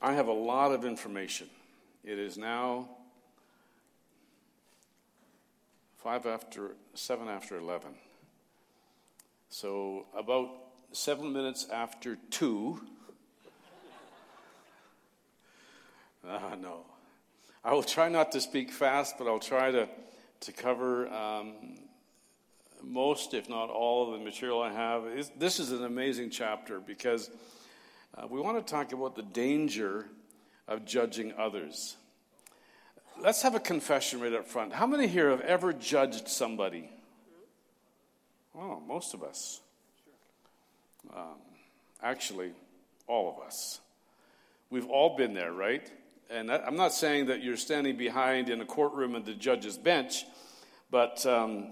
I have a lot of information. It is now five after, seven after 11. So, about seven minutes after two, uh, no. I will try not to speak fast, but I'll try to, to cover um, most, if not all, of the material I have. It's, this is an amazing chapter because uh, we want to talk about the danger of judging others. Let's have a confession right up front. How many here have ever judged somebody? Oh, most of us. Um, actually, all of us. We've all been there, right? And I'm not saying that you're standing behind in a courtroom at the judge's bench, but um,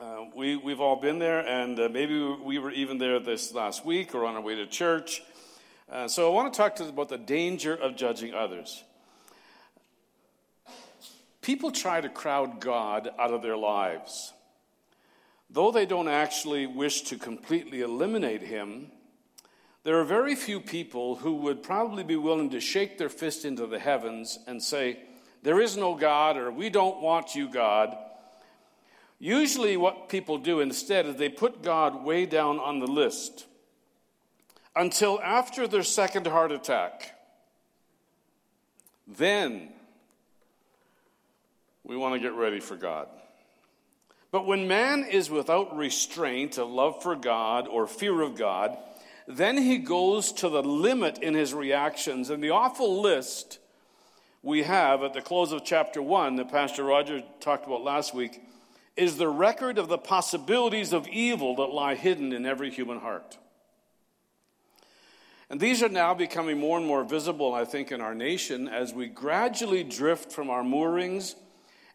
uh, we, we've all been there, and uh, maybe we were even there this last week or on our way to church. Uh, so I want to talk to about the danger of judging others. People try to crowd God out of their lives. Though they don't actually wish to completely eliminate him, there are very few people who would probably be willing to shake their fist into the heavens and say, There is no God, or we don't want you, God. Usually, what people do instead is they put God way down on the list until after their second heart attack. Then we want to get ready for God. But when man is without restraint of love for God or fear of God, then he goes to the limit in his reactions. And the awful list we have at the close of chapter 1 that Pastor Roger talked about last week is the record of the possibilities of evil that lie hidden in every human heart. And these are now becoming more and more visible, I think, in our nation as we gradually drift from our moorings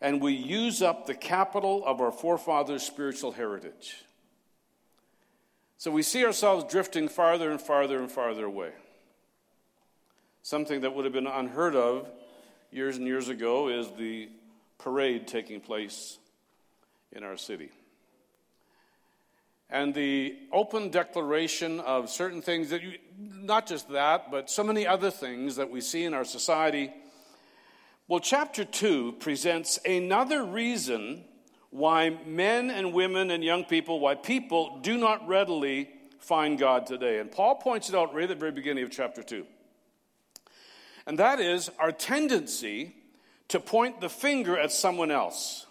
and we use up the capital of our forefathers' spiritual heritage. So we see ourselves drifting farther and farther and farther away. Something that would have been unheard of years and years ago is the parade taking place in our city. And the open declaration of certain things that you, not just that, but so many other things that we see in our society. Well, chapter 2 presents another reason why men and women and young people, why people do not readily find God today. And Paul points it out right at the very beginning of chapter 2. And that is our tendency to point the finger at someone else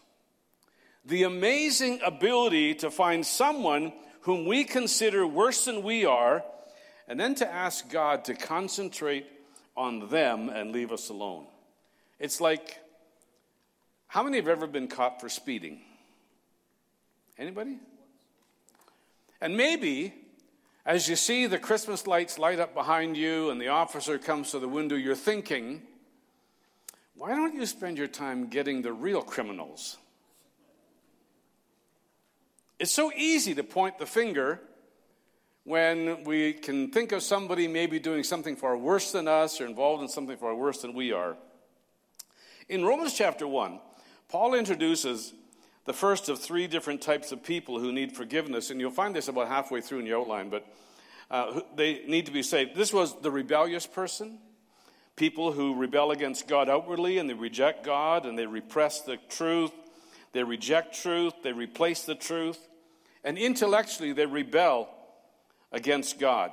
the amazing ability to find someone whom we consider worse than we are, and then to ask God to concentrate on them and leave us alone. It's like, how many have ever been caught for speeding? Anybody? And maybe as you see the Christmas lights light up behind you and the officer comes to the window, you're thinking, why don't you spend your time getting the real criminals? It's so easy to point the finger when we can think of somebody maybe doing something far worse than us or involved in something far worse than we are. In Romans chapter 1, Paul introduces the first of three different types of people who need forgiveness, and you'll find this about halfway through in your outline, but uh, they need to be saved. This was the rebellious person, people who rebel against God outwardly and they reject God and they repress the truth they reject truth, they replace the truth, and intellectually they rebel against God.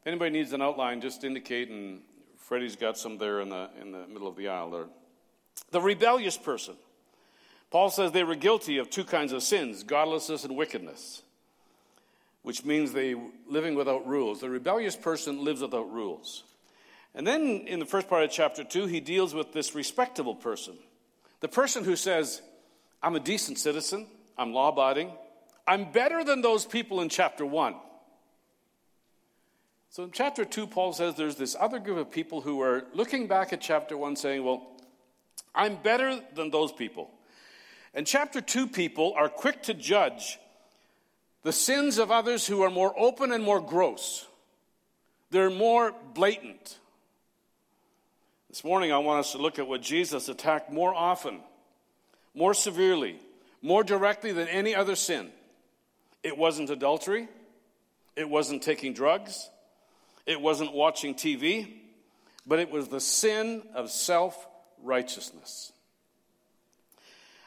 If anybody needs an outline, just indicate, and Freddie's got some there in the, in the middle of the aisle there. The rebellious person. Paul says they were guilty of two kinds of sins godlessness and wickedness, which means they living without rules. The rebellious person lives without rules. And then in the first part of chapter 2, he deals with this respectable person. The person who says, I'm a decent citizen. I'm law abiding. I'm better than those people in chapter 1. So in chapter 2, Paul says there's this other group of people who are looking back at chapter 1 saying, Well, I'm better than those people. And chapter 2 people are quick to judge the sins of others who are more open and more gross. They're more blatant. This morning, I want us to look at what Jesus attacked more often more severely, more directly than any other sin. It wasn't adultery, it wasn't taking drugs, it wasn't watching TV, but it was the sin of self righteousness.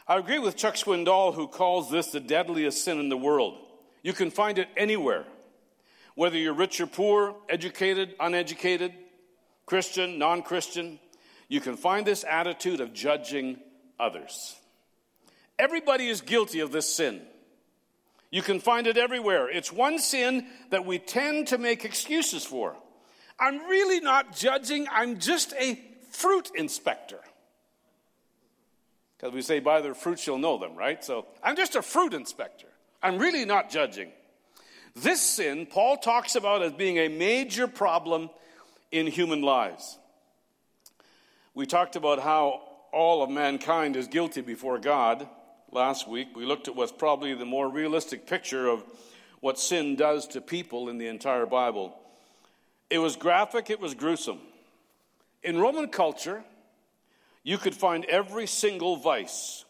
I agree with Chuck Swindoll, who calls this the deadliest sin in the world. You can find it anywhere, whether you're rich or poor, educated, uneducated, Christian, non Christian. You can find this attitude of judging others. Everybody is guilty of this sin. You can find it everywhere. It's one sin that we tend to make excuses for. I'm really not judging, I'm just a fruit inspector. Because we say, by their fruits you'll know them, right? So I'm just a fruit inspector. I'm really not judging. This sin, Paul talks about as being a major problem in human lives. We talked about how all of mankind is guilty before God last week. We looked at what's probably the more realistic picture of what sin does to people in the entire Bible. It was graphic, it was gruesome. In Roman culture, you could find every single vice.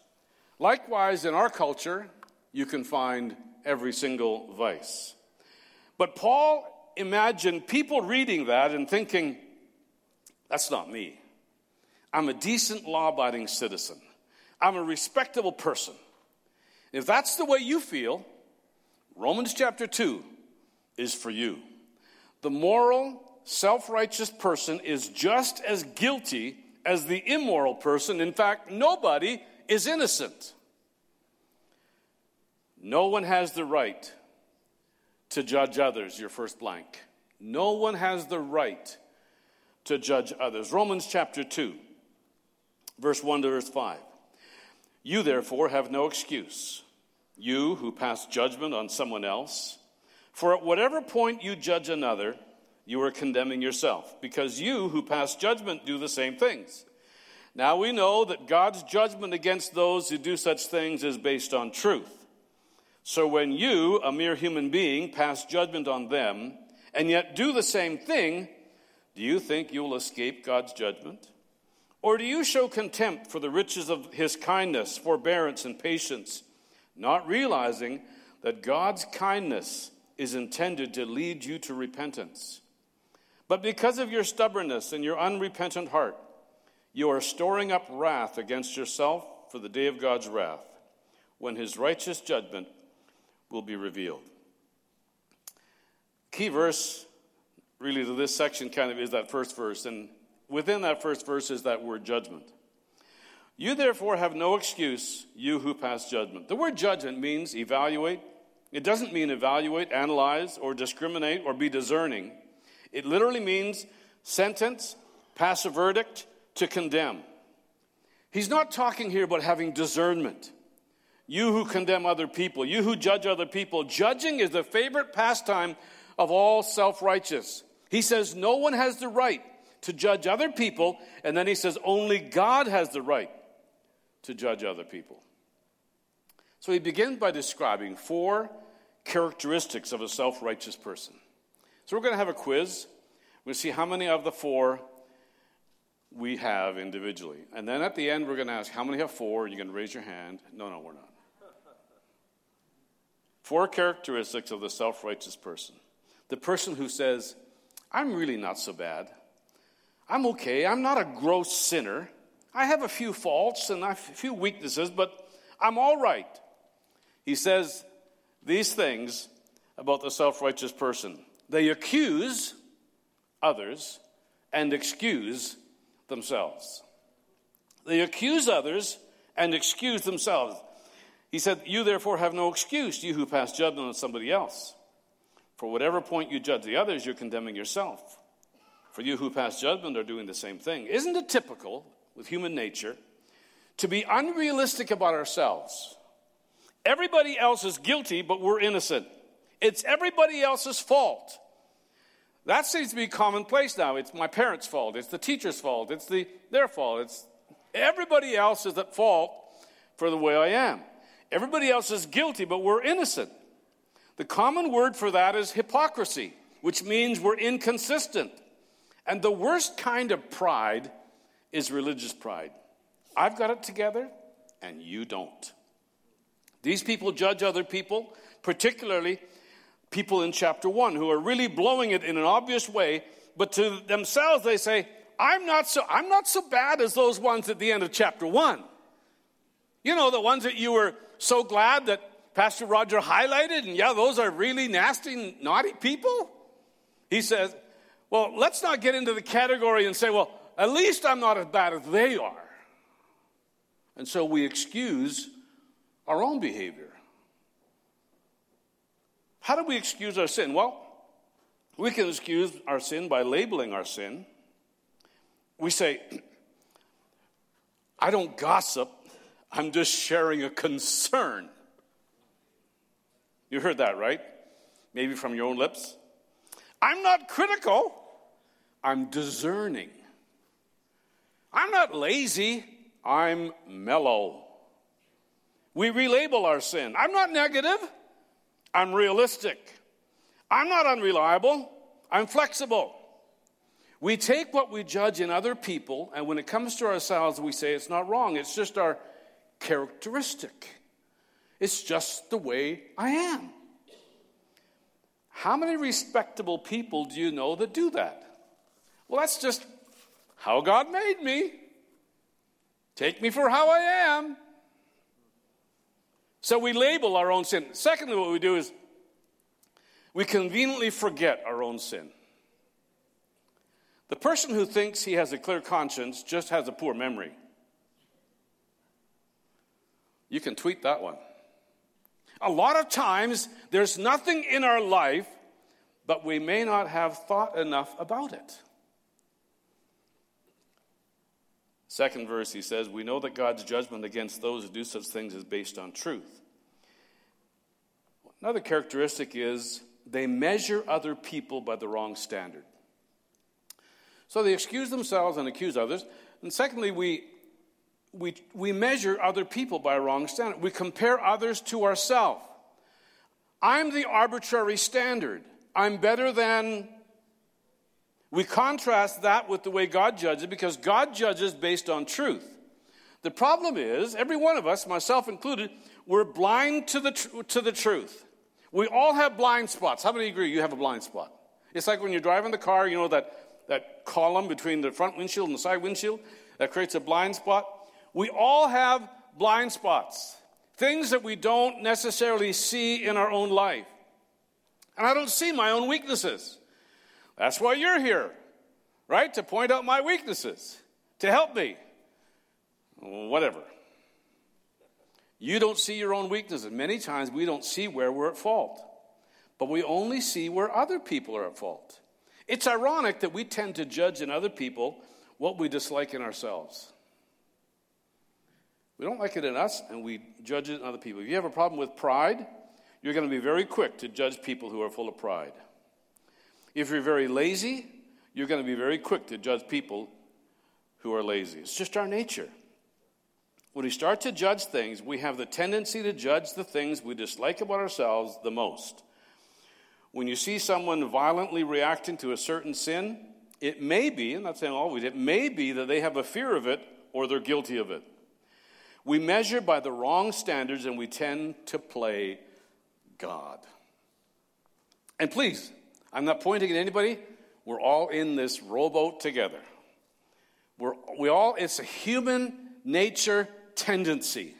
Likewise, in our culture, you can find every single vice. But Paul imagined people reading that and thinking, that's not me. I'm a decent, law abiding citizen. I'm a respectable person. If that's the way you feel, Romans chapter 2 is for you. The moral, self righteous person is just as guilty as the immoral person. In fact, nobody is innocent. No one has the right to judge others, your first blank. No one has the right to judge others. Romans chapter 2, verse 1 to verse 5. You therefore have no excuse, you who pass judgment on someone else. For at whatever point you judge another, you are condemning yourself, because you who pass judgment do the same things. Now we know that God's judgment against those who do such things is based on truth. So when you, a mere human being, pass judgment on them, and yet do the same thing, do you think you will escape God's judgment? Or do you show contempt for the riches of his kindness, forbearance, and patience, not realizing that God's kindness is intended to lead you to repentance? But because of your stubbornness and your unrepentant heart, you are storing up wrath against yourself for the day of God's wrath, when his righteous judgment will be revealed. Key verse, really, to this section kind of is that first verse, and within that first verse is that word judgment. You therefore have no excuse, you who pass judgment. The word judgment means evaluate. It doesn't mean evaluate, analyze, or discriminate, or be discerning. It literally means sentence, pass a verdict, to condemn. He's not talking here about having discernment. You who condemn other people, you who judge other people, judging is the favorite pastime of all self righteous. He says no one has the right to judge other people, and then he says only God has the right to judge other people. So he begins by describing four characteristics of a self righteous person. So we're going to have a quiz. We'll see how many of the four we have individually. And then at the end, we're going to ask, how many have four? You're going to raise your hand. No, no, we're not. Four characteristics of the self righteous person the person who says, I'm really not so bad. I'm okay. I'm not a gross sinner. I have a few faults and a few weaknesses, but I'm all right. He says these things about the self righteous person. They accuse others and excuse themselves. They accuse others and excuse themselves. He said, You therefore have no excuse, you who pass judgment on somebody else. For whatever point you judge the others, you're condemning yourself. For you who pass judgment are doing the same thing. Isn't it typical with human nature to be unrealistic about ourselves? Everybody else is guilty, but we're innocent. It's everybody else's fault. That seems to be commonplace now. It's my parents' fault. It's the teacher's fault. It's the, their fault. It's everybody else is at fault for the way I am. Everybody else is guilty, but we're innocent. The common word for that is hypocrisy, which means we're inconsistent. And the worst kind of pride is religious pride. I've got it together, and you don't. These people judge other people, particularly people in chapter 1 who are really blowing it in an obvious way, but to themselves they say, I'm not so I'm not so bad as those ones at the end of chapter 1. You know, the ones that you were so glad that Pastor Roger highlighted and yeah, those are really nasty naughty people. He says, "Well, let's not get into the category and say, well, at least I'm not as bad as they are." And so we excuse our own behavior. How do we excuse our sin? Well, we can excuse our sin by labeling our sin. We say, I don't gossip, I'm just sharing a concern. You heard that, right? Maybe from your own lips. I'm not critical, I'm discerning. I'm not lazy, I'm mellow. We relabel our sin. I'm not negative, I'm realistic. I'm not unreliable, I'm flexible. We take what we judge in other people, and when it comes to ourselves, we say it's not wrong. It's just our characteristic. It's just the way I am. How many respectable people do you know that do that? Well, that's just how God made me. Take me for how I am. So we label our own sin. Secondly, what we do is we conveniently forget our own sin. The person who thinks he has a clear conscience just has a poor memory. You can tweet that one. A lot of times, there's nothing in our life, but we may not have thought enough about it. Second verse, he says, We know that God's judgment against those who do such things is based on truth. Another characteristic is they measure other people by the wrong standard. So they excuse themselves and accuse others. And secondly, we, we, we measure other people by a wrong standard. We compare others to ourselves. I'm the arbitrary standard. I'm better than we contrast that with the way God judges because God judges based on truth. The problem is, every one of us, myself included, we're blind to the, tr- to the truth. We all have blind spots. How many agree you have a blind spot? It's like when you're driving the car, you know that, that column between the front windshield and the side windshield that creates a blind spot? We all have blind spots, things that we don't necessarily see in our own life. And I don't see my own weaknesses. That's why you're here, right? To point out my weaknesses, to help me. Whatever. You don't see your own weaknesses. Many times we don't see where we're at fault, but we only see where other people are at fault. It's ironic that we tend to judge in other people what we dislike in ourselves. We don't like it in us, and we judge it in other people. If you have a problem with pride, you're going to be very quick to judge people who are full of pride. If you're very lazy, you're going to be very quick to judge people who are lazy. It's just our nature. When we start to judge things, we have the tendency to judge the things we dislike about ourselves the most. When you see someone violently reacting to a certain sin, it may be, I'm not saying always, it may be that they have a fear of it or they're guilty of it. We measure by the wrong standards and we tend to play God. And please, I'm not pointing at anybody. We're all in this rowboat together. We're, we all, it's a human nature tendency.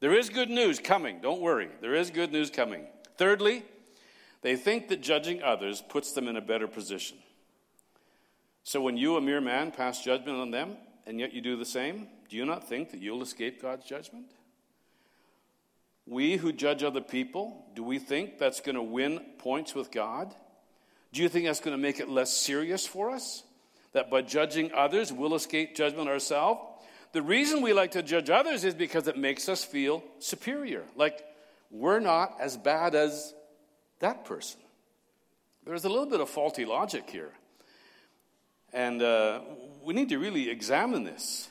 There is good news coming. Don't worry. There is good news coming. Thirdly, they think that judging others puts them in a better position. So when you, a mere man, pass judgment on them, and yet you do the same, do you not think that you'll escape God's judgment? We who judge other people, do we think that's going to win points with God? Do you think that's going to make it less serious for us? That by judging others, we'll escape judgment ourselves? The reason we like to judge others is because it makes us feel superior, like we're not as bad as that person. There's a little bit of faulty logic here. And uh, we need to really examine this.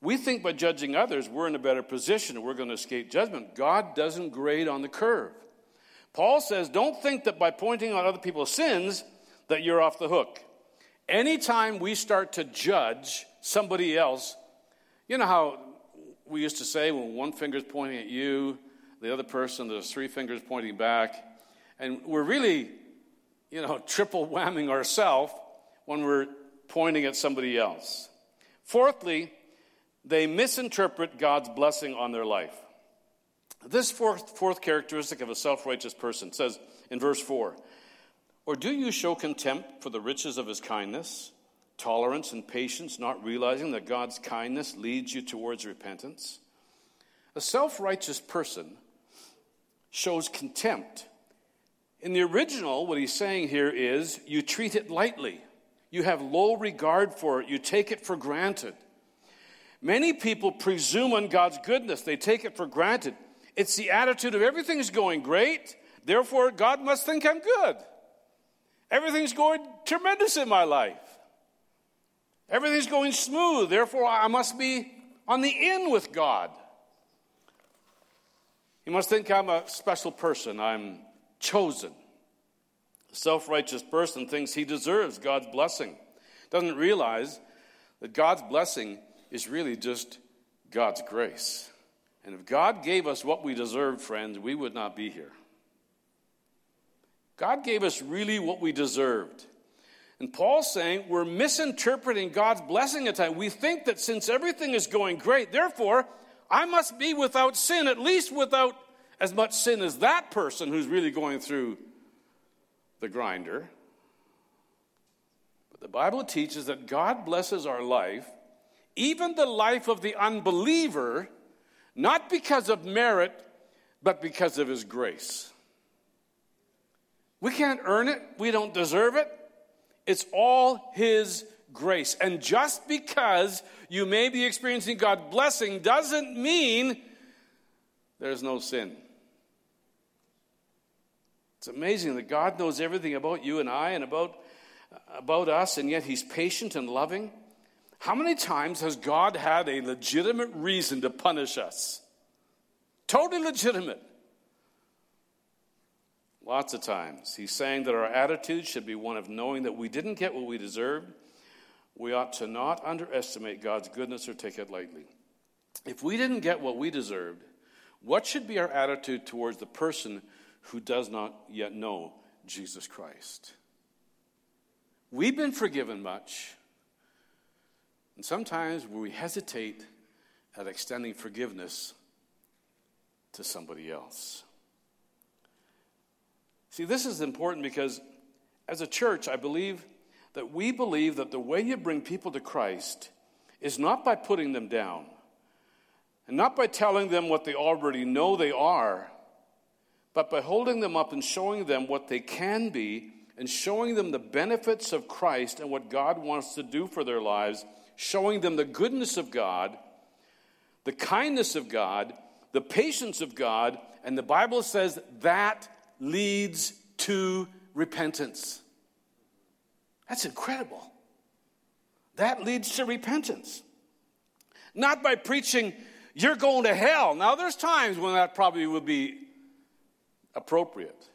We think by judging others, we're in a better position and we're going to escape judgment. God doesn't grade on the curve. Paul says, don't think that by pointing out other people's sins that you're off the hook. Anytime we start to judge somebody else, you know how we used to say when one finger's pointing at you, the other person, there's three fingers pointing back, and we're really, you know, triple whamming ourselves when we're pointing at somebody else. Fourthly, they misinterpret God's blessing on their life. This fourth, fourth characteristic of a self righteous person says in verse 4 Or do you show contempt for the riches of his kindness, tolerance, and patience, not realizing that God's kindness leads you towards repentance? A self righteous person shows contempt. In the original, what he's saying here is you treat it lightly, you have low regard for it, you take it for granted. Many people presume on God's goodness, they take it for granted. It's the attitude of everything's going great, therefore, God must think I'm good. Everything's going tremendous in my life. Everything's going smooth, therefore, I must be on the in with God. You must think I'm a special person, I'm chosen. A self righteous person thinks he deserves God's blessing, doesn't realize that God's blessing is really just God's grace. And if God gave us what we deserved, friends, we would not be here. God gave us really what we deserved. And Paul's saying we're misinterpreting God's blessing at times. We think that since everything is going great, therefore, I must be without sin, at least without as much sin as that person who's really going through the grinder. But the Bible teaches that God blesses our life even the life of the unbeliever, not because of merit, but because of his grace. We can't earn it, we don't deserve it. It's all his grace. And just because you may be experiencing God's blessing doesn't mean there's no sin. It's amazing that God knows everything about you and I and about, about us, and yet He's patient and loving. How many times has God had a legitimate reason to punish us? Totally legitimate. Lots of times. He's saying that our attitude should be one of knowing that we didn't get what we deserved. We ought to not underestimate God's goodness or take it lightly. If we didn't get what we deserved, what should be our attitude towards the person who does not yet know Jesus Christ? We've been forgiven much. And sometimes we hesitate at extending forgiveness to somebody else. See, this is important because as a church, I believe that we believe that the way you bring people to Christ is not by putting them down and not by telling them what they already know they are, but by holding them up and showing them what they can be and showing them the benefits of Christ and what God wants to do for their lives showing them the goodness of God, the kindness of God, the patience of God, and the Bible says that leads to repentance. That's incredible. That leads to repentance. Not by preaching, you're going to hell. Now, there's times when that probably would be appropriate.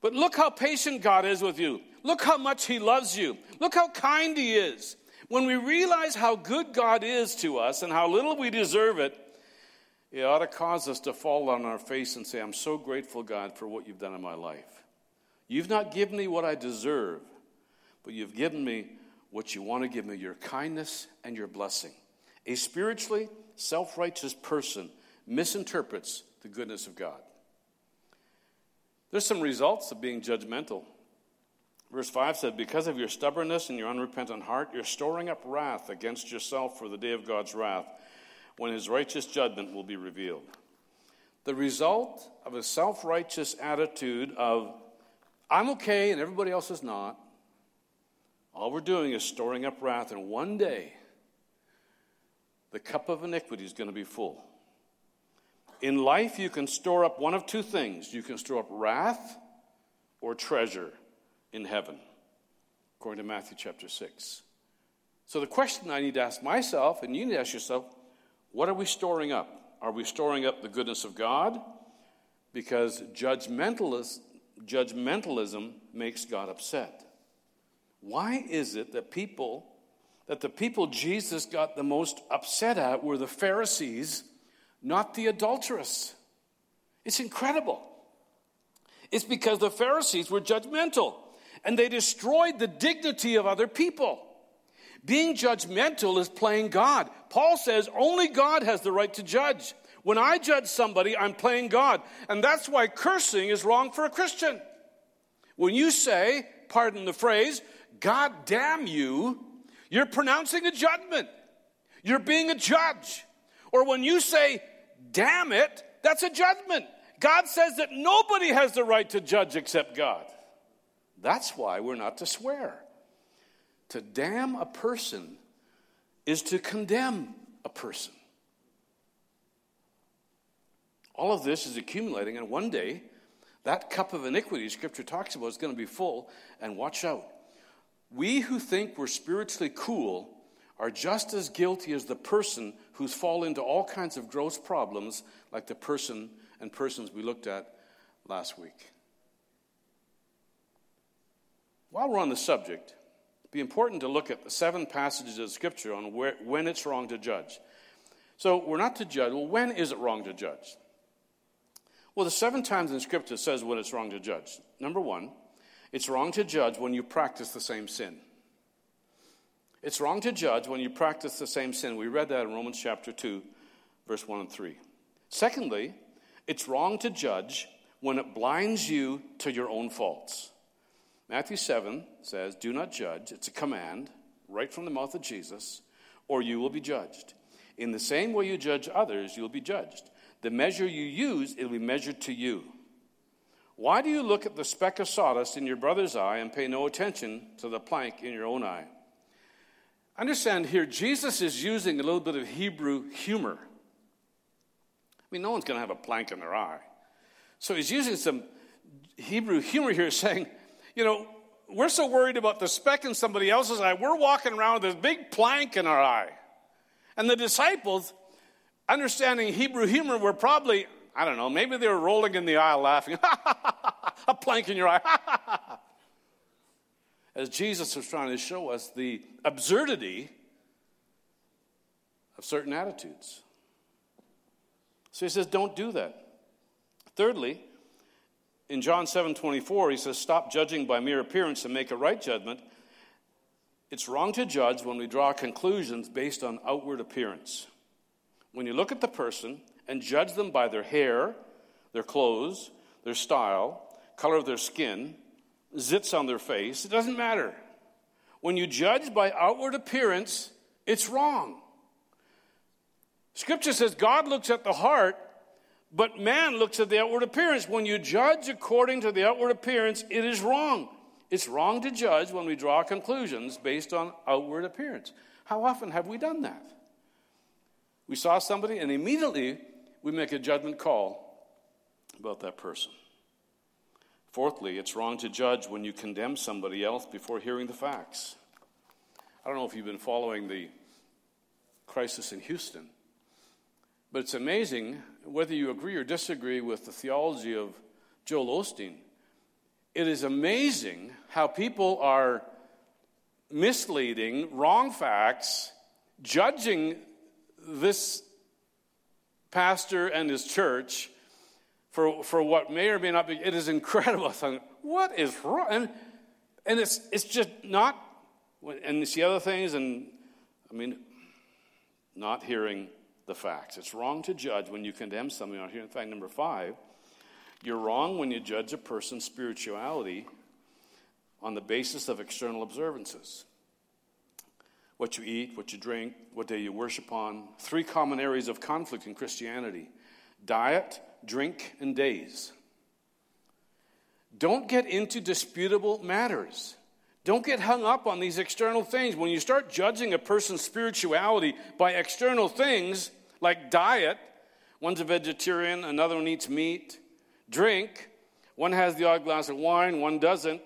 But look how patient God is with you. Look how much He loves you. Look how kind He is. When we realize how good God is to us and how little we deserve it, it ought to cause us to fall on our face and say, I'm so grateful, God, for what you've done in my life. You've not given me what I deserve, but you've given me what you want to give me your kindness and your blessing. A spiritually self righteous person misinterprets the goodness of God. There's some results of being judgmental. Verse 5 said, Because of your stubbornness and your unrepentant heart, you're storing up wrath against yourself for the day of God's wrath, when his righteous judgment will be revealed. The result of a self righteous attitude of, I'm okay and everybody else is not, all we're doing is storing up wrath, and one day the cup of iniquity is going to be full. In life, you can store up one of two things you can store up wrath or treasure in heaven, according to Matthew chapter 6. So the question I need to ask myself, and you need to ask yourself, what are we storing up? Are we storing up the goodness of God? Because judgmentalism, makes God upset. Why is it that people, that the people Jesus got the most upset at were the Pharisees, not the adulteress? It's incredible. It's because the Pharisees were judgmental. And they destroyed the dignity of other people. Being judgmental is playing God. Paul says only God has the right to judge. When I judge somebody, I'm playing God. And that's why cursing is wrong for a Christian. When you say, pardon the phrase, God damn you, you're pronouncing a judgment. You're being a judge. Or when you say, damn it, that's a judgment. God says that nobody has the right to judge except God. That's why we're not to swear. To damn a person is to condemn a person. All of this is accumulating, and one day, that cup of iniquity Scripture talks about is going to be full, and watch out. We who think we're spiritually cool are just as guilty as the person who's fallen into all kinds of gross problems, like the person and persons we looked at last week. While we're on the subject, it'd be important to look at the seven passages of Scripture on where, when it's wrong to judge. So we're not to judge. Well, when is it wrong to judge? Well, the seven times in Scripture says when it's wrong to judge. Number one, it's wrong to judge when you practice the same sin. It's wrong to judge when you practice the same sin. We read that in Romans chapter 2, verse 1 and 3. Secondly, it's wrong to judge when it blinds you to your own faults. Matthew 7 says, Do not judge. It's a command right from the mouth of Jesus, or you will be judged. In the same way you judge others, you'll be judged. The measure you use, it'll be measured to you. Why do you look at the speck of sawdust in your brother's eye and pay no attention to the plank in your own eye? Understand here, Jesus is using a little bit of Hebrew humor. I mean, no one's going to have a plank in their eye. So he's using some Hebrew humor here, saying, you know, we're so worried about the speck in somebody else's eye, we're walking around with this big plank in our eye. And the disciples, understanding Hebrew humor, were probably, I don't know, maybe they were rolling in the aisle laughing. a plank in your eye. As Jesus was trying to show us the absurdity of certain attitudes. So he says, don't do that. Thirdly, in John 7 24, he says, Stop judging by mere appearance and make a right judgment. It's wrong to judge when we draw conclusions based on outward appearance. When you look at the person and judge them by their hair, their clothes, their style, color of their skin, zits on their face, it doesn't matter. When you judge by outward appearance, it's wrong. Scripture says God looks at the heart but man looks at the outward appearance. When you judge according to the outward appearance, it is wrong. It's wrong to judge when we draw conclusions based on outward appearance. How often have we done that? We saw somebody and immediately we make a judgment call about that person. Fourthly, it's wrong to judge when you condemn somebody else before hearing the facts. I don't know if you've been following the crisis in Houston. But it's amazing, whether you agree or disagree with the theology of Joel Osteen, it is amazing how people are misleading, wrong facts, judging this pastor and his church for, for what may or may not be. It is incredible. What is wrong? And, and it's, it's just not, and it's the other things, and I mean, not hearing the facts. It's wrong to judge when you condemn something out here. In fact, number five, you're wrong when you judge a person's spirituality on the basis of external observances. What you eat, what you drink, what day you worship on. Three common areas of conflict in Christianity diet, drink, and days. Don't get into disputable matters. Don't get hung up on these external things. When you start judging a person's spirituality by external things like diet, one's a vegetarian, another one eats meat, drink, one has the odd glass of wine, one doesn't.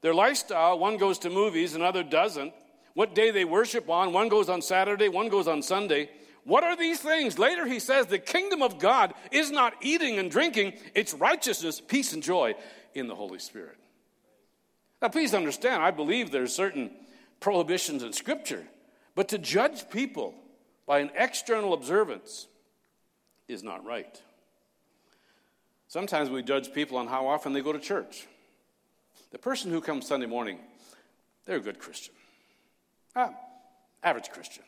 Their lifestyle, one goes to movies, another doesn't. What day they worship on, one goes on Saturday, one goes on Sunday. What are these things? Later he says the kingdom of God is not eating and drinking, it's righteousness, peace, and joy in the Holy Spirit. Now, please understand, I believe there's certain prohibitions in Scripture, but to judge people by an external observance is not right. Sometimes we judge people on how often they go to church. The person who comes Sunday morning, they're a good Christian. Ah, average Christian.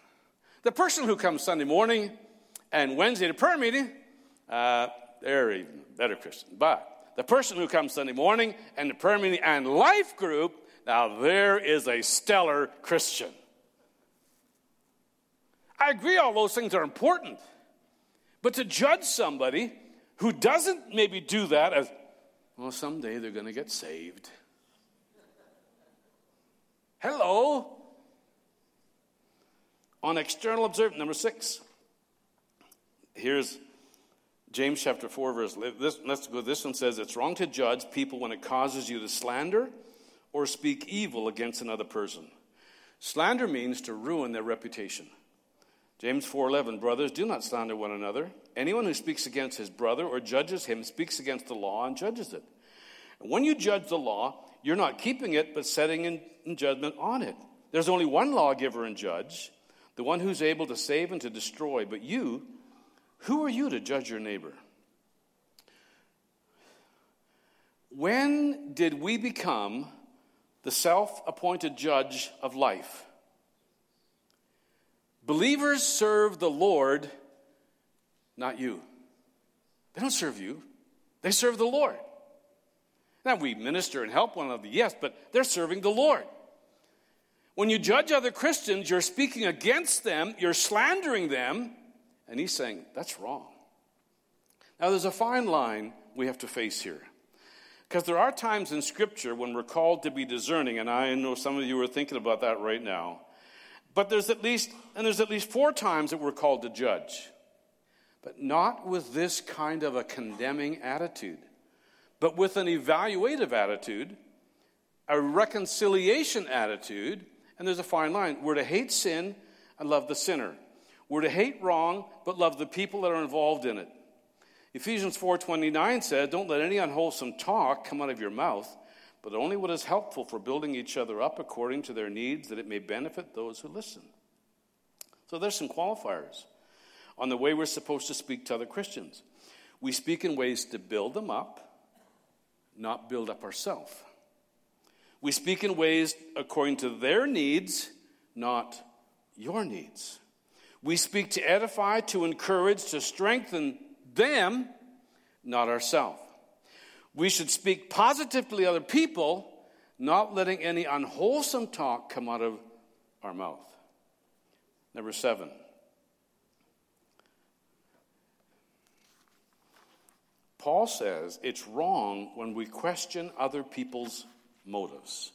The person who comes Sunday morning and Wednesday to prayer meeting, uh, they're even better Christian. But the person who comes Sunday morning and the prayer meeting and life group, now there is a stellar Christian. I agree all those things are important. But to judge somebody who doesn't maybe do that as, well, someday they're going to get saved. Hello. On external observance, number six. Here's James chapter 4, verse. This, let's go. This one says it's wrong to judge people when it causes you to slander or speak evil against another person. Slander means to ruin their reputation. James 4:11 Brothers do not slander one another anyone who speaks against his brother or judges him speaks against the law and judges it and when you judge the law you're not keeping it, but setting in, in judgment on it. There's only one lawgiver and judge, the one who's able to save and to destroy. But you, who are you to judge your neighbor? When did we become the self appointed judge of life? Believers serve the Lord, not you. They don't serve you, they serve the Lord. Now, we minister and help one another, yes, but they're serving the Lord. When you judge other Christians, you're speaking against them, you're slandering them, and he's saying, that's wrong. Now, there's a fine line we have to face here. Because there are times in Scripture when we're called to be discerning, and I know some of you are thinking about that right now. But there's at least, and there's at least four times that we're called to judge. But not with this kind of a condemning attitude but with an evaluative attitude, a reconciliation attitude, and there's a fine line. We're to hate sin and love the sinner. We're to hate wrong, but love the people that are involved in it. Ephesians 4:29 says, "Don't let any unwholesome talk come out of your mouth, but only what is helpful for building each other up according to their needs, that it may benefit those who listen." So there's some qualifiers on the way we're supposed to speak to other Christians. We speak in ways to build them up, not build up ourselves. We speak in ways according to their needs, not your needs. We speak to edify, to encourage, to strengthen them, not ourselves. We should speak positively to other people, not letting any unwholesome talk come out of our mouth. Number seven, Paul says it's wrong when we question other people's motives.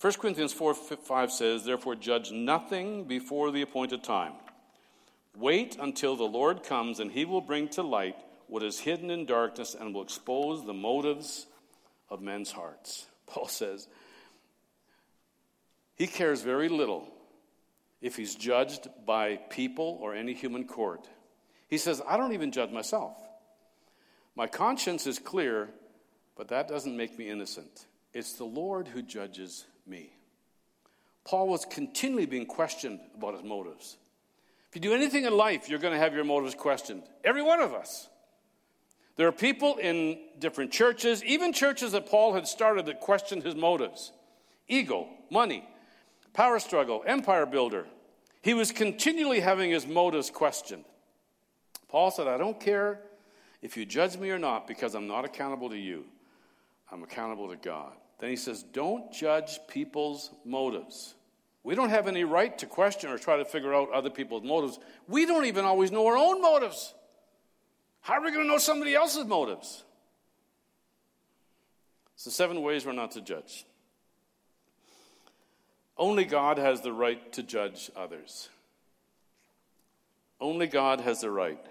1 Corinthians 4 5 says, Therefore, judge nothing before the appointed time. Wait until the Lord comes, and he will bring to light what is hidden in darkness and will expose the motives of men's hearts. Paul says, He cares very little if he's judged by people or any human court. He says, I don't even judge myself. My conscience is clear, but that doesn't make me innocent. It's the Lord who judges me. Paul was continually being questioned about his motives. If you do anything in life, you're going to have your motives questioned. Every one of us. There are people in different churches, even churches that Paul had started that questioned his motives ego, money, power struggle, empire builder. He was continually having his motives questioned. Paul said, I don't care if you judge me or not, because I'm not accountable to you, I'm accountable to God. Then he says, Don't judge people's motives. We don't have any right to question or try to figure out other people's motives. We don't even always know our own motives. How are we going to know somebody else's motives? So, seven ways we're not to judge. Only God has the right to judge others. Only God has the right.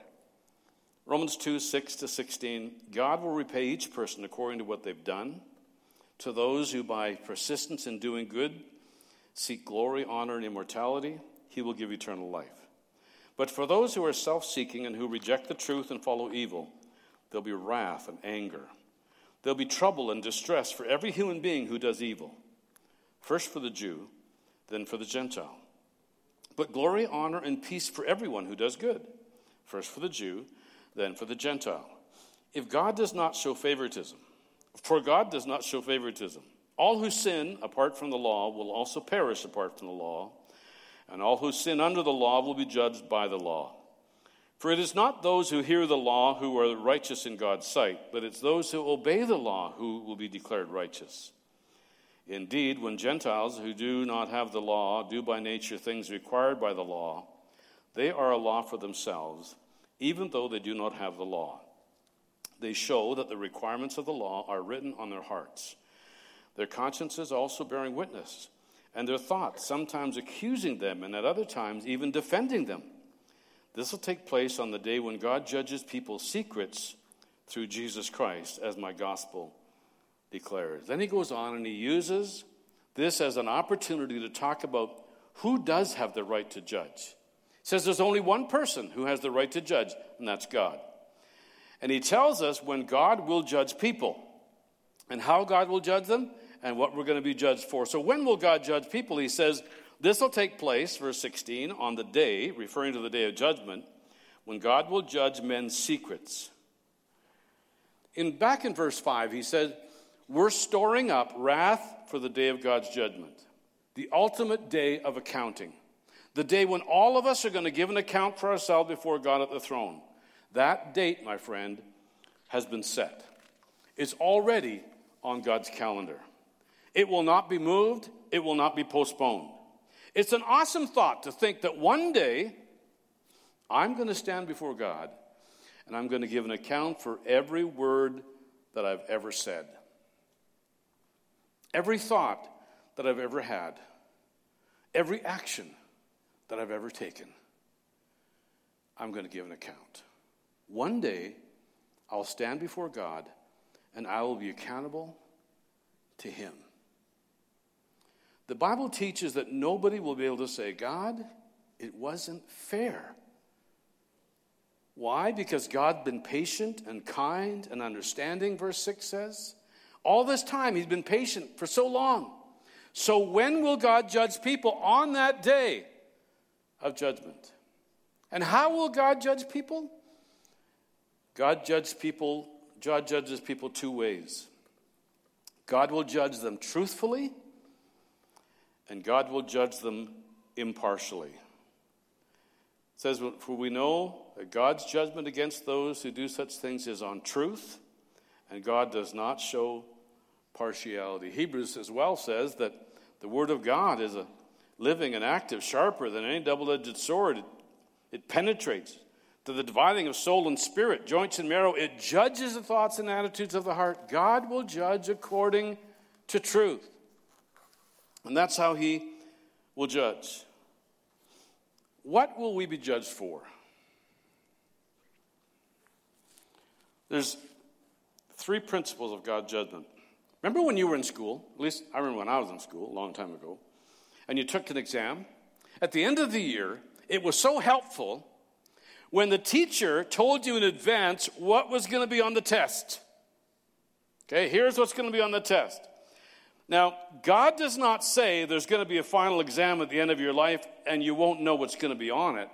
Romans 2 6 to 16 God will repay each person according to what they've done. To those who, by persistence in doing good, seek glory, honor, and immortality, he will give eternal life. But for those who are self seeking and who reject the truth and follow evil, there'll be wrath and anger. There'll be trouble and distress for every human being who does evil. First for the Jew, then for the Gentile. But glory, honor, and peace for everyone who does good. First for the Jew, then for the Gentile. If God does not show favoritism, For God does not show favoritism. All who sin apart from the law will also perish apart from the law, and all who sin under the law will be judged by the law. For it is not those who hear the law who are righteous in God's sight, but it's those who obey the law who will be declared righteous. Indeed, when Gentiles who do not have the law do by nature things required by the law, they are a law for themselves, even though they do not have the law. They show that the requirements of the law are written on their hearts, their consciences also bearing witness, and their thoughts sometimes accusing them, and at other times even defending them. This will take place on the day when God judges people's secrets through Jesus Christ, as my gospel declares. Then he goes on and he uses this as an opportunity to talk about who does have the right to judge. He says there's only one person who has the right to judge, and that's God. And he tells us when God will judge people and how God will judge them and what we're going to be judged for. So, when will God judge people? He says, This will take place, verse 16, on the day, referring to the day of judgment, when God will judge men's secrets. In, back in verse 5, he said, We're storing up wrath for the day of God's judgment, the ultimate day of accounting, the day when all of us are going to give an account for ourselves before God at the throne. That date, my friend, has been set. It's already on God's calendar. It will not be moved, it will not be postponed. It's an awesome thought to think that one day I'm going to stand before God and I'm going to give an account for every word that I've ever said, every thought that I've ever had, every action that I've ever taken. I'm going to give an account. One day, I'll stand before God and I will be accountable to Him. The Bible teaches that nobody will be able to say, God, it wasn't fair. Why? Because God's been patient and kind and understanding, verse 6 says. All this time, He's been patient for so long. So, when will God judge people? On that day of judgment. And how will God judge people? God judges people, God judges people two ways. God will judge them truthfully, and God will judge them impartially. It says, For we know that God's judgment against those who do such things is on truth, and God does not show partiality. Hebrews as well says that the Word of God is a living and active, sharper than any double edged sword. It, it penetrates to the dividing of soul and spirit, joints and marrow. It judges the thoughts and attitudes of the heart. God will judge according to truth. And that's how He will judge. What will we be judged for? There's three principles of God's judgment. Remember when you were in school? At least I remember when I was in school a long time ago. And you took an exam. At the end of the year, it was so helpful when the teacher told you in advance what was going to be on the test. Okay, here's what's going to be on the test. Now, God does not say there's going to be a final exam at the end of your life and you won't know what's going to be on it.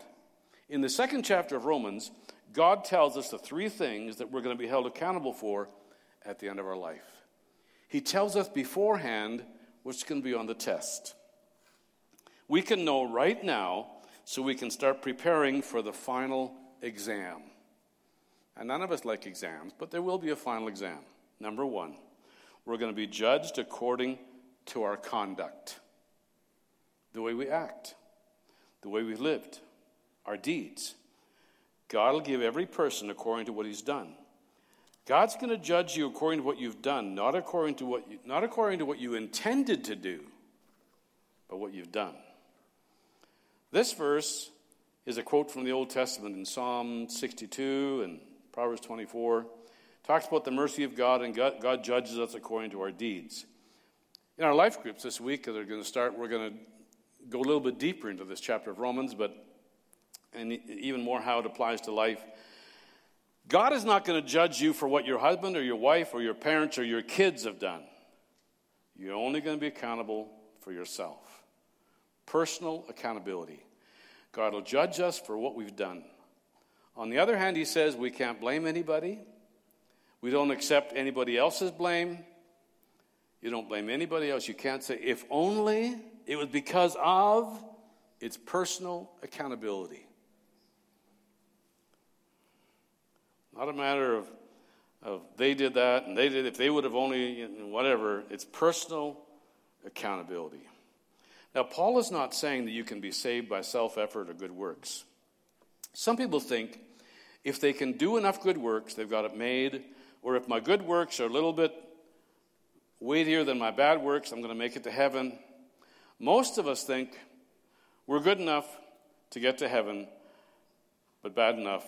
In the second chapter of Romans, God tells us the three things that we're going to be held accountable for at the end of our life. He tells us beforehand what's going to be on the test. We can know right now so we can start preparing for the final exam. And none of us like exams, but there will be a final exam. Number one, we're going to be judged according to our conduct the way we act, the way we lived, our deeds. God will give every person according to what he's done. God's going to judge you according to what you've done, not according to what you, not according to what you intended to do, but what you've done. This verse is a quote from the Old Testament in Psalm 62 and Proverbs 24. It talks about the mercy of God and God, God judges us according to our deeds. In our life groups this week, that are going to start, we're going to go a little bit deeper into this chapter of Romans, but and even more how it applies to life. God is not going to judge you for what your husband or your wife or your parents or your kids have done. You're only going to be accountable for yourself personal accountability. God will judge us for what we've done. On the other hand, he says we can't blame anybody. We don't accept anybody else's blame. You don't blame anybody else. You can't say, if only it was because of. It's personal accountability. Not a matter of, of they did that and they did, if they would have only, whatever. It's personal accountability. Now, Paul is not saying that you can be saved by self effort or good works. Some people think if they can do enough good works, they've got it made, or if my good works are a little bit weightier than my bad works, I'm going to make it to heaven. Most of us think we're good enough to get to heaven, but bad enough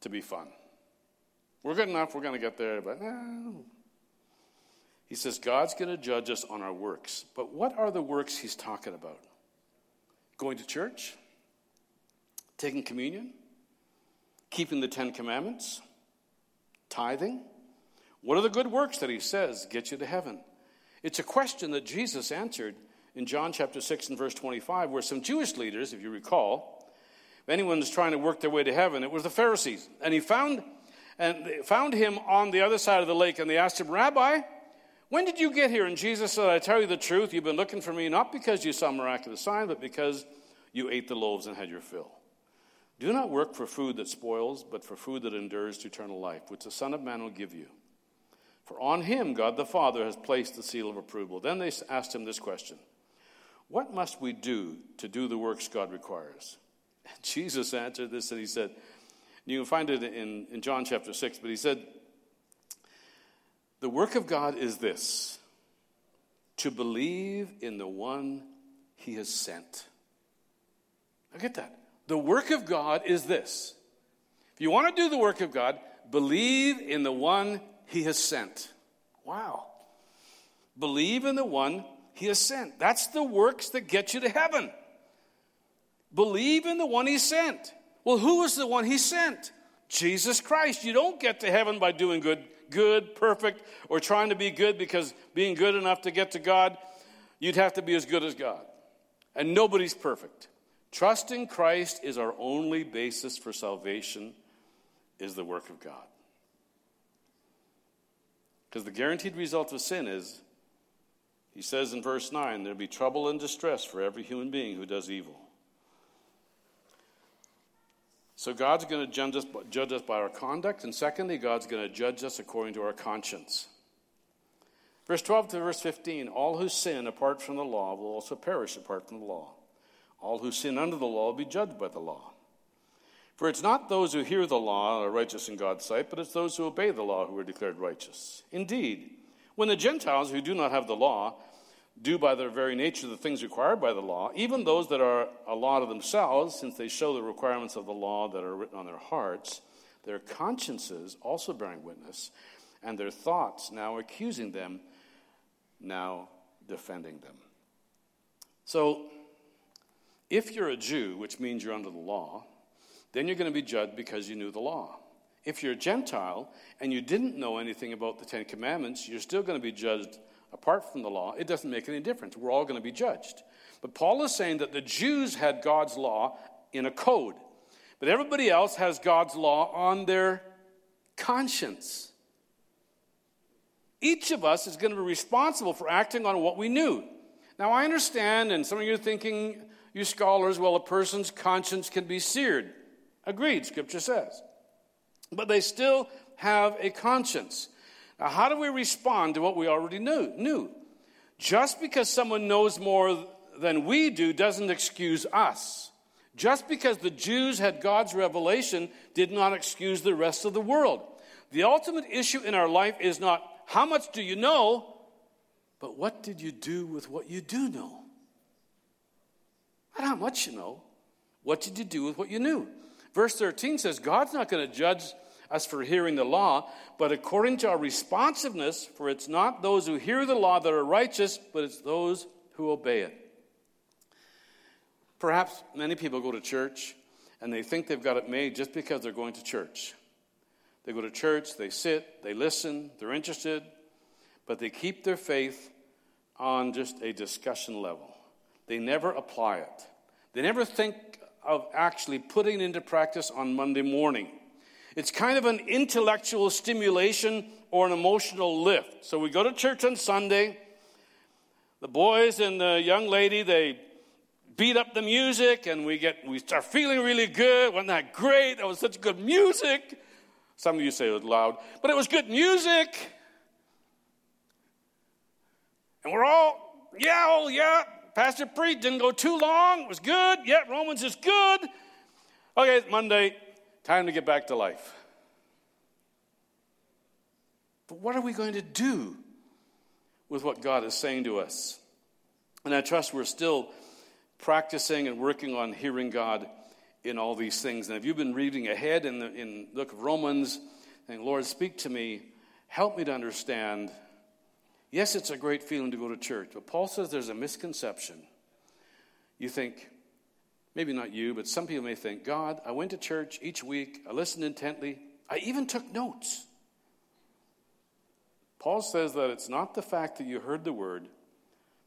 to be fun. We're good enough, we're going to get there, but eh. He says God's going to judge us on our works. But what are the works he's talking about? Going to church? Taking communion? Keeping the Ten Commandments? Tithing? What are the good works that he says get you to heaven? It's a question that Jesus answered in John chapter 6 and verse 25, where some Jewish leaders, if you recall, if anyone trying to work their way to heaven, it was the Pharisees. And he found and found him on the other side of the lake, and they asked him, Rabbi, when did you get here? And Jesus said, I tell you the truth, you've been looking for me not because you saw miraculous sign, but because you ate the loaves and had your fill. Do not work for food that spoils, but for food that endures to eternal life, which the Son of Man will give you. For on him God the Father has placed the seal of approval. Then they asked him this question What must we do to do the works God requires? And Jesus answered this and he said, You can find it in, in John chapter 6, but he said, The work of God is this to believe in the one he has sent. Now get that. The work of God is this. If you want to do the work of God, believe in the one he has sent. Wow. Believe in the one he has sent. That's the works that get you to heaven. Believe in the one he sent. Well, who is the one he sent? Jesus Christ. You don't get to heaven by doing good, good, perfect, or trying to be good because being good enough to get to God, you'd have to be as good as God. And nobody's perfect. Trusting Christ is our only basis for salvation, is the work of God. Because the guaranteed result of sin is, he says in verse 9, there'll be trouble and distress for every human being who does evil. So God's going to judge us, judge us by our conduct, and secondly, God's going to judge us according to our conscience. Verse 12 to verse 15 All who sin apart from the law will also perish apart from the law. All who sin under the law will be judged by the law. For it's not those who hear the law are righteous in God's sight, but it's those who obey the law who are declared righteous. Indeed, when the Gentiles who do not have the law do by their very nature the things required by the law, even those that are a law to themselves, since they show the requirements of the law that are written on their hearts, their consciences also bearing witness, and their thoughts now accusing them, now defending them. So, if you're a Jew, which means you're under the law, then you're going to be judged because you knew the law. If you're a Gentile and you didn't know anything about the Ten Commandments, you're still going to be judged apart from the law. It doesn't make any difference. We're all going to be judged. But Paul is saying that the Jews had God's law in a code, but everybody else has God's law on their conscience. Each of us is going to be responsible for acting on what we knew. Now, I understand, and some of you are thinking, you scholars, well, a person's conscience can be seared. Agreed, Scripture says. But they still have a conscience. Now, how do we respond to what we already knew? knew? Just because someone knows more than we do doesn't excuse us. Just because the Jews had God's revelation did not excuse the rest of the world. The ultimate issue in our life is not how much do you know, but what did you do with what you do know? Not how much you know. What did you do with what you knew? Verse 13 says, God's not going to judge us for hearing the law, but according to our responsiveness, for it's not those who hear the law that are righteous, but it's those who obey it. Perhaps many people go to church and they think they've got it made just because they're going to church. They go to church, they sit, they listen, they're interested, but they keep their faith on just a discussion level. They never apply it. They never think of actually putting it into practice on Monday morning. It's kind of an intellectual stimulation or an emotional lift. So we go to church on Sunday. The boys and the young lady, they beat up the music and we get we start feeling really good. Wasn't that great? That was such good music. Some of you say it was loud, but it was good music. And we're all, yeah, oh yeah, Pastor preached, didn't go too long, it was good. Yeah, Romans is good. Okay, Monday, time to get back to life. But what are we going to do with what God is saying to us? And I trust we're still practicing and working on hearing God in all these things. And if you've been reading ahead in the, in the book of Romans, saying, Lord, speak to me, help me to understand. Yes, it's a great feeling to go to church, but Paul says there's a misconception. You think, maybe not you, but some people may think, God, I went to church each week, I listened intently, I even took notes. Paul says that it's not the fact that you heard the word,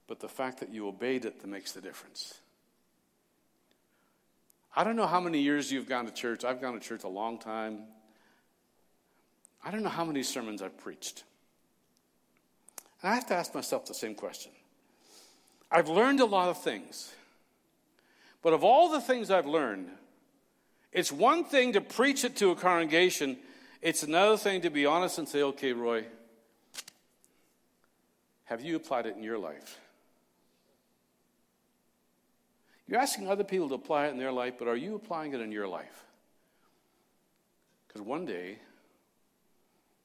but the fact that you obeyed it that makes the difference. I don't know how many years you've gone to church. I've gone to church a long time. I don't know how many sermons I've preached. And I have to ask myself the same question. I've learned a lot of things. But of all the things I've learned, it's one thing to preach it to a congregation, it's another thing to be honest and say, okay, Roy, have you applied it in your life? You're asking other people to apply it in their life, but are you applying it in your life? Because one day,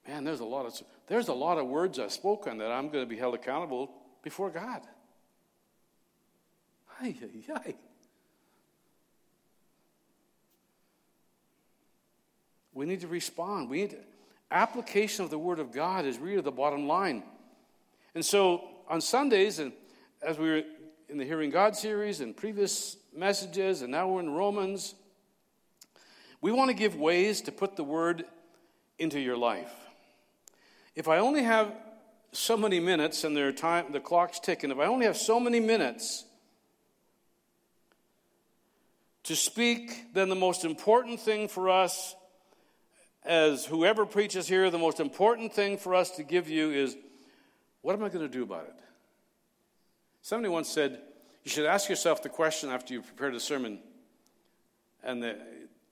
man, there's a lot of there's a lot of words I've spoken that I'm going to be held accountable before God. We need to respond. We need to, application of the Word of God is really the bottom line. And so on Sundays, and as we were in the Hearing God series and previous messages, and now we're in Romans. We want to give ways to put the word into your life. If I only have so many minutes and their time the clock's ticking, if I only have so many minutes to speak, then the most important thing for us as whoever preaches here, the most important thing for us to give you is what am I going to do about it? Somebody once said, You should ask yourself the question after you've prepared a sermon, and the,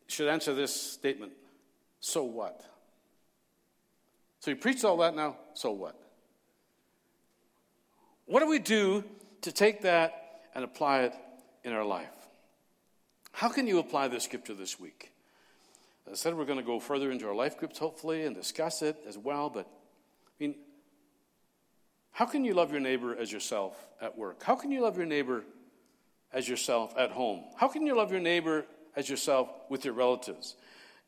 should answer this statement So what? So you preached all that now, so what? What do we do to take that and apply it in our life? How can you apply this scripture this week? I said, we're going to go further into our life groups, hopefully, and discuss it as well. But, I mean, how can you love your neighbor as yourself at work? How can you love your neighbor as yourself at home? How can you love your neighbor as yourself with your relatives?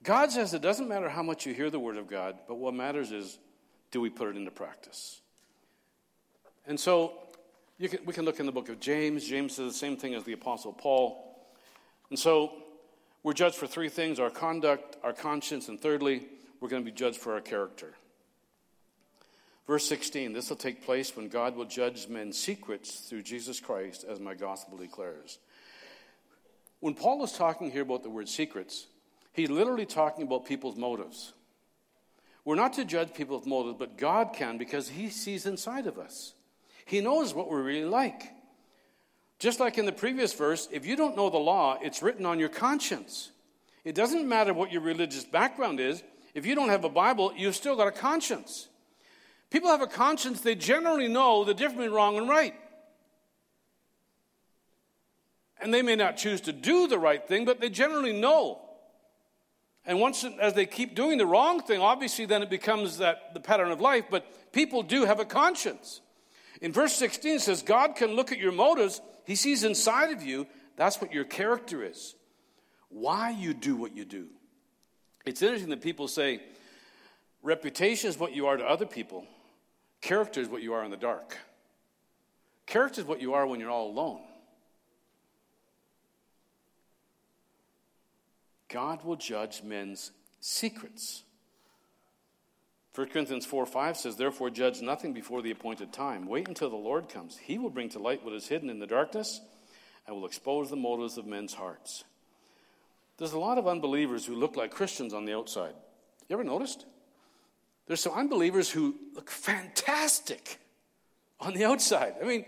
God says it doesn't matter how much you hear the word of God, but what matters is do we put it into practice? And so can, we can look in the book of James. James says the same thing as the Apostle Paul. And so we're judged for three things our conduct, our conscience, and thirdly, we're going to be judged for our character. Verse 16 This will take place when God will judge men's secrets through Jesus Christ, as my gospel declares. When Paul is talking here about the word secrets, he's literally talking about people's motives. We're not to judge people's motives, but God can because he sees inside of us. He knows what we're really like. Just like in the previous verse, if you don't know the law, it's written on your conscience. It doesn't matter what your religious background is. If you don't have a Bible, you've still got a conscience. People have a conscience, they generally know the difference between wrong and right. And they may not choose to do the right thing, but they generally know. And once, as they keep doing the wrong thing, obviously then it becomes that the pattern of life, but people do have a conscience. In verse 16 it says, God can look at your motives, He sees inside of you. That's what your character is. Why you do what you do. It's interesting that people say, reputation is what you are to other people, Character is what you are in the dark. Character is what you are when you're all alone. God will judge men's secrets. 1 Corinthians 4 5 says, Therefore, judge nothing before the appointed time. Wait until the Lord comes. He will bring to light what is hidden in the darkness and will expose the motives of men's hearts. There's a lot of unbelievers who look like Christians on the outside. You ever noticed? There's some unbelievers who look fantastic on the outside. I mean,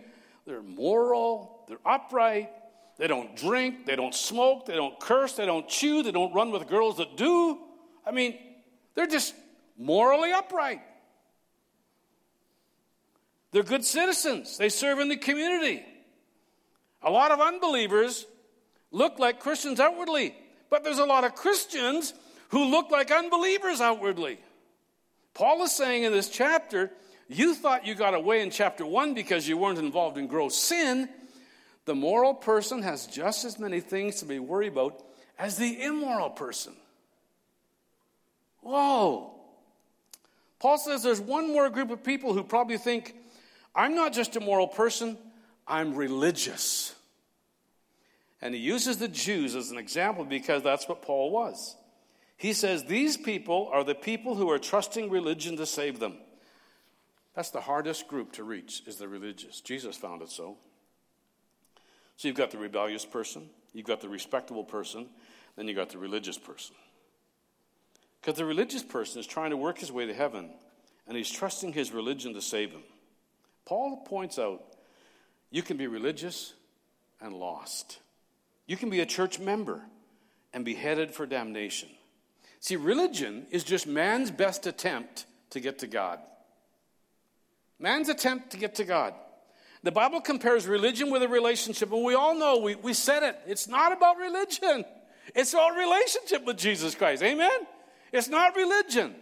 they're moral, they're upright, they don't drink, they don't smoke, they don't curse, they don't chew, they don't run with girls that do. I mean, they're just morally upright. They're good citizens, they serve in the community. A lot of unbelievers look like Christians outwardly, but there's a lot of Christians who look like unbelievers outwardly. Paul is saying in this chapter, you thought you got away in chapter 1 because you weren't involved in gross sin. The moral person has just as many things to be worried about as the immoral person. Whoa. Paul says there's one more group of people who probably think, I'm not just a moral person, I'm religious. And he uses the Jews as an example because that's what Paul was. He says these people are the people who are trusting religion to save them. That's the hardest group to reach, is the religious. Jesus found it so. So you've got the rebellious person, you've got the respectable person, then you've got the religious person. Because the religious person is trying to work his way to heaven, and he's trusting his religion to save him. Paul points out you can be religious and lost. You can be a church member and be headed for damnation. See, religion is just man's best attempt to get to God. Man's attempt to get to God. The Bible compares religion with a relationship, and we all know, we, we said it, it's not about religion. It's about relationship with Jesus Christ. Amen? It's not religion.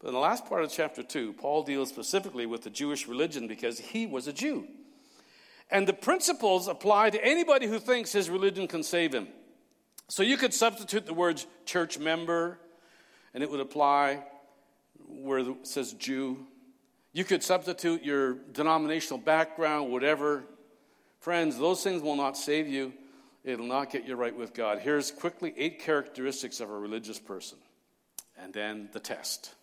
But in the last part of chapter 2, Paul deals specifically with the Jewish religion because he was a Jew. And the principles apply to anybody who thinks his religion can save him. So you could substitute the words church member, and it would apply where it says Jew. You could substitute your denominational background, whatever. Friends, those things will not save you. It'll not get you right with God. Here's quickly eight characteristics of a religious person, and then the test.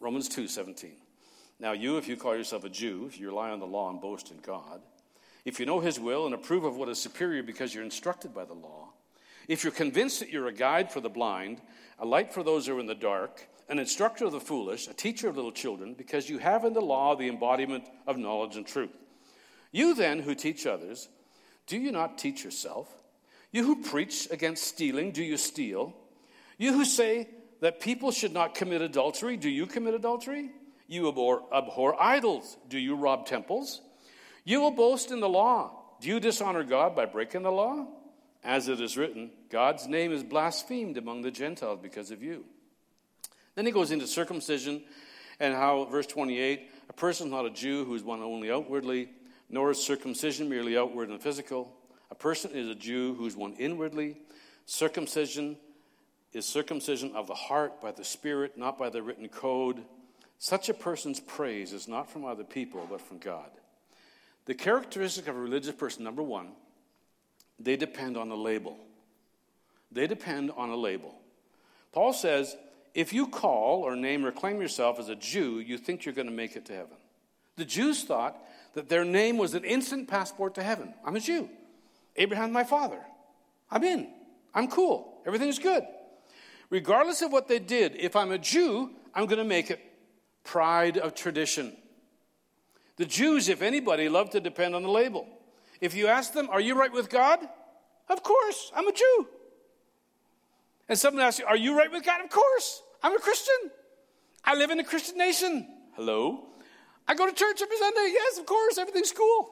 Romans 2 17. Now, you, if you call yourself a Jew, if you rely on the law and boast in God, if you know his will and approve of what is superior because you're instructed by the law, if you're convinced that you're a guide for the blind, a light for those who are in the dark, an instructor of the foolish, a teacher of little children, because you have in the law the embodiment of knowledge and truth. You then who teach others, do you not teach yourself? You who preach against stealing, do you steal? You who say that people should not commit adultery, do you commit adultery? You abhor, abhor idols, do you rob temples? You will boast in the law. Do you dishonor God by breaking the law? As it is written, God's name is blasphemed among the Gentiles because of you. Then he goes into circumcision and how, verse 28, a person not a Jew who is one only outwardly, nor is circumcision merely outward and physical. A person is a Jew who is one inwardly. Circumcision is circumcision of the heart by the Spirit, not by the written code. Such a person's praise is not from other people, but from God. The characteristic of a religious person, number one, they depend on a label. They depend on a label. Paul says, if you call or name or claim yourself as a Jew, you think you're going to make it to heaven. The Jews thought that their name was an instant passport to heaven. I'm a Jew. Abraham's my father. I'm in. I'm cool. Everything's good. Regardless of what they did, if I'm a Jew, I'm going to make it. Pride of tradition. The Jews, if anybody, love to depend on the label. If you ask them, Are you right with God? Of course, I'm a Jew. And someone asks you, Are you right with God? Of course, I'm a Christian. I live in a Christian nation. Hello? I go to church every Sunday. Yes, of course, everything's cool.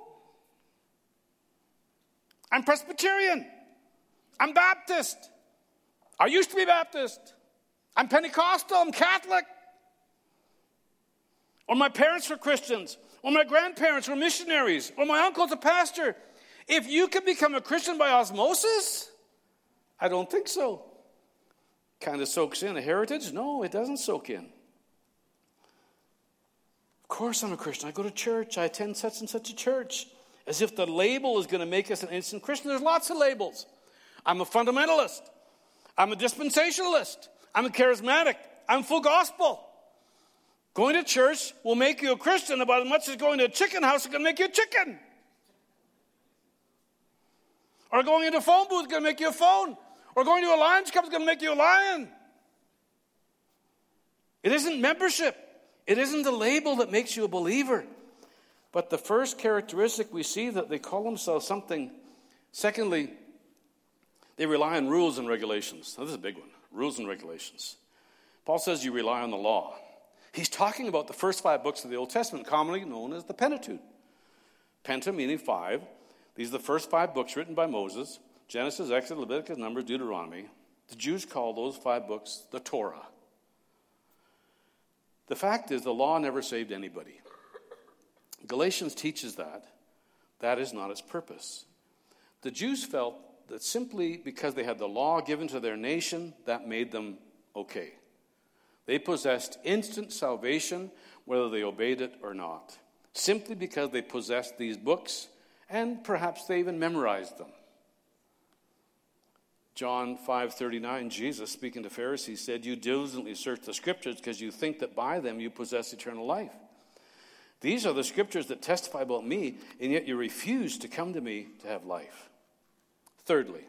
I'm Presbyterian. I'm Baptist. I used to be Baptist. I'm Pentecostal. I'm Catholic. Or my parents were Christians or my grandparents were missionaries, or my uncle's a pastor. If you can become a Christian by osmosis, I don't think so. Kind of soaks in a heritage? No, it doesn't soak in. Of course, I'm a Christian. I go to church. I attend such and such a church. As if the label is going to make us an instant Christian. There's lots of labels. I'm a fundamentalist. I'm a dispensationalist. I'm a charismatic. I'm full gospel. Going to church will make you a Christian about as much as going to a chicken house is going to make you a chicken. Or going into a phone booth is going to make you a phone. Or going to a Lions Club is going to make you a lion. It isn't membership. It isn't the label that makes you a believer. But the first characteristic we see that they call themselves something. Secondly, they rely on rules and regulations. Now, this is a big one rules and regulations. Paul says you rely on the law. He's talking about the first five books of the Old Testament, commonly known as the Pentateuch. Penta meaning five. These are the first five books written by Moses Genesis, Exodus, Leviticus, Numbers, Deuteronomy. The Jews call those five books the Torah. The fact is, the law never saved anybody. Galatians teaches that. That is not its purpose. The Jews felt that simply because they had the law given to their nation, that made them okay. They possessed instant salvation whether they obeyed it or not, simply because they possessed these books and perhaps they even memorized them. John 5:39 Jesus speaking to Pharisees said you diligently search the scriptures because you think that by them you possess eternal life. These are the scriptures that testify about me and yet you refuse to come to me to have life. Thirdly,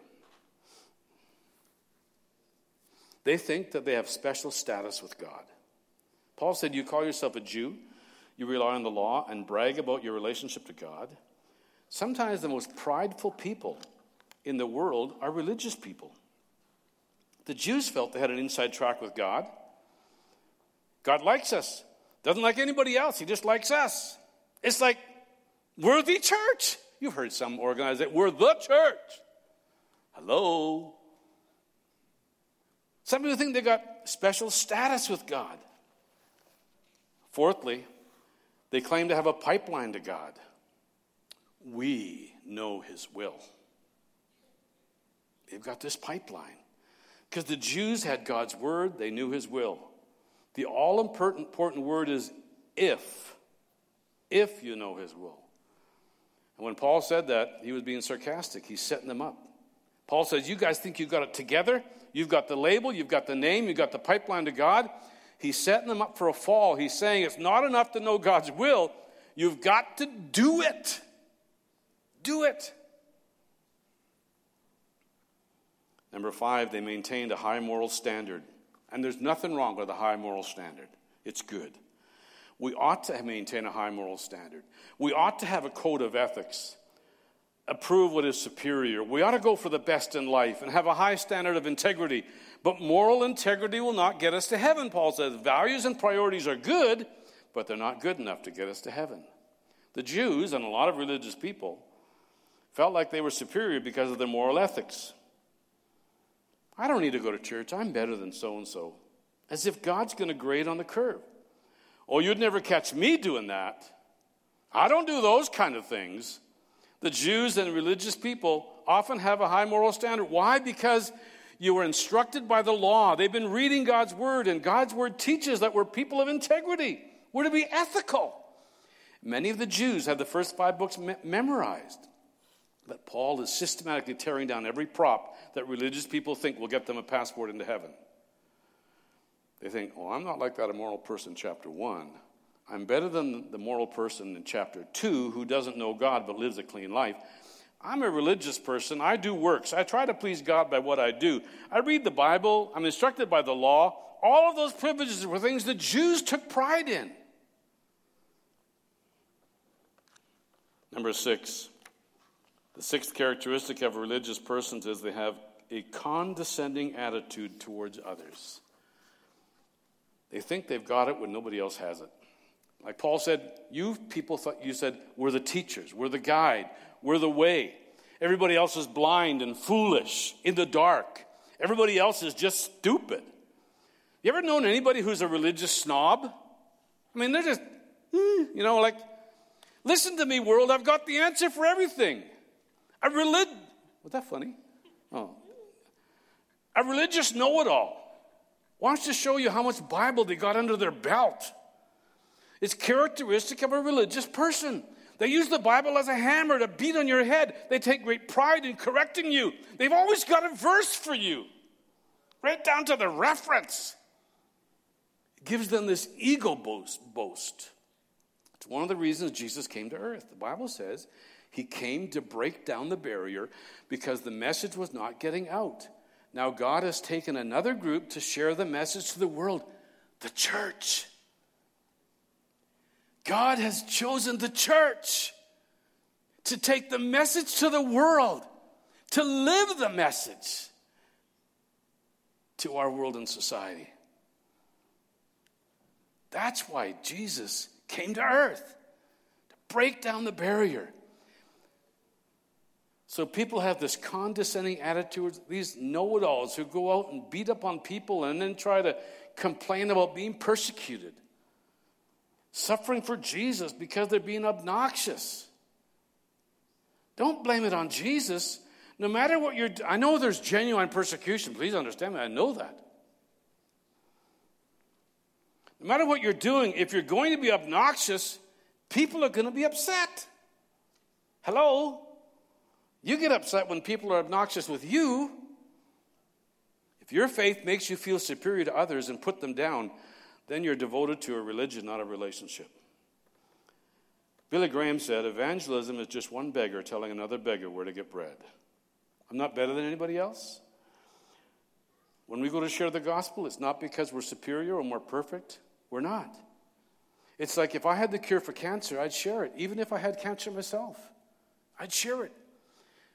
they think that they have special status with God. Paul said, You call yourself a Jew, you rely on the law, and brag about your relationship to God. Sometimes the most prideful people in the world are religious people. The Jews felt they had an inside track with God. God likes us, doesn't like anybody else, He just likes us. It's like, we're the church. You've heard some organize it, we're the church. Hello? Some people think they got special status with God. Fourthly, they claim to have a pipeline to God. We know His will. They've got this pipeline. Because the Jews had God's word, they knew His will. The all important word is if. If you know His will. And when Paul said that, he was being sarcastic. He's setting them up. Paul says, You guys think you've got it together? You've got the label, you've got the name, you've got the pipeline to God. He's setting them up for a fall. He's saying it's not enough to know God's will, you've got to do it. Do it. Number five, they maintained a high moral standard. And there's nothing wrong with a high moral standard, it's good. We ought to maintain a high moral standard. We ought to have a code of ethics approve what is superior. We ought to go for the best in life and have a high standard of integrity. But moral integrity will not get us to heaven, Paul says. Values and priorities are good, but they're not good enough to get us to heaven. The Jews and a lot of religious people felt like they were superior because of their moral ethics. I don't need to go to church. I'm better than so and so. As if God's going to grade on the curve. Oh, you'd never catch me doing that. I don't do those kind of things. The Jews and religious people often have a high moral standard. Why? Because you were instructed by the law. They've been reading God's word, and God's word teaches that we're people of integrity. We're to be ethical. Many of the Jews have the first five books me- memorized. But Paul is systematically tearing down every prop that religious people think will get them a passport into heaven. They think, oh, I'm not like that immoral person, in chapter 1. I'm better than the moral person in chapter 2 who doesn't know God but lives a clean life. I'm a religious person. I do works. I try to please God by what I do. I read the Bible. I'm instructed by the law. All of those privileges were things the Jews took pride in. Number six, the sixth characteristic of religious persons is they have a condescending attitude towards others. They think they've got it when nobody else has it. Like Paul said, you people thought you said, we're the teachers, we're the guide, we're the way. Everybody else is blind and foolish, in the dark. Everybody else is just stupid. You ever known anybody who's a religious snob? I mean, they're just, hmm, you know, like, listen to me, world, I've got the answer for everything. A relig, was that funny? Oh. A religious know it all wants to show you how much Bible they got under their belt. It's characteristic of a religious person. They use the Bible as a hammer to beat on your head. They take great pride in correcting you. They've always got a verse for you, right down to the reference. It gives them this ego boast. boast. It's one of the reasons Jesus came to earth. The Bible says he came to break down the barrier because the message was not getting out. Now, God has taken another group to share the message to the world. The church. God has chosen the church to take the message to the world, to live the message to our world and society. That's why Jesus came to earth to break down the barrier. So people have this condescending attitude, these know it alls who go out and beat up on people and then try to complain about being persecuted, suffering for Jesus because they're being obnoxious. Don't blame it on Jesus. No matter what you're, I know there's genuine persecution. Please understand me. I know that. No matter what you're doing, if you're going to be obnoxious, people are going to be upset. Hello? You get upset when people are obnoxious with you. If your faith makes you feel superior to others and put them down, then you're devoted to a religion, not a relationship. Billy Graham said, Evangelism is just one beggar telling another beggar where to get bread. I'm not better than anybody else. When we go to share the gospel, it's not because we're superior or more perfect. We're not. It's like if I had the cure for cancer, I'd share it. Even if I had cancer myself, I'd share it.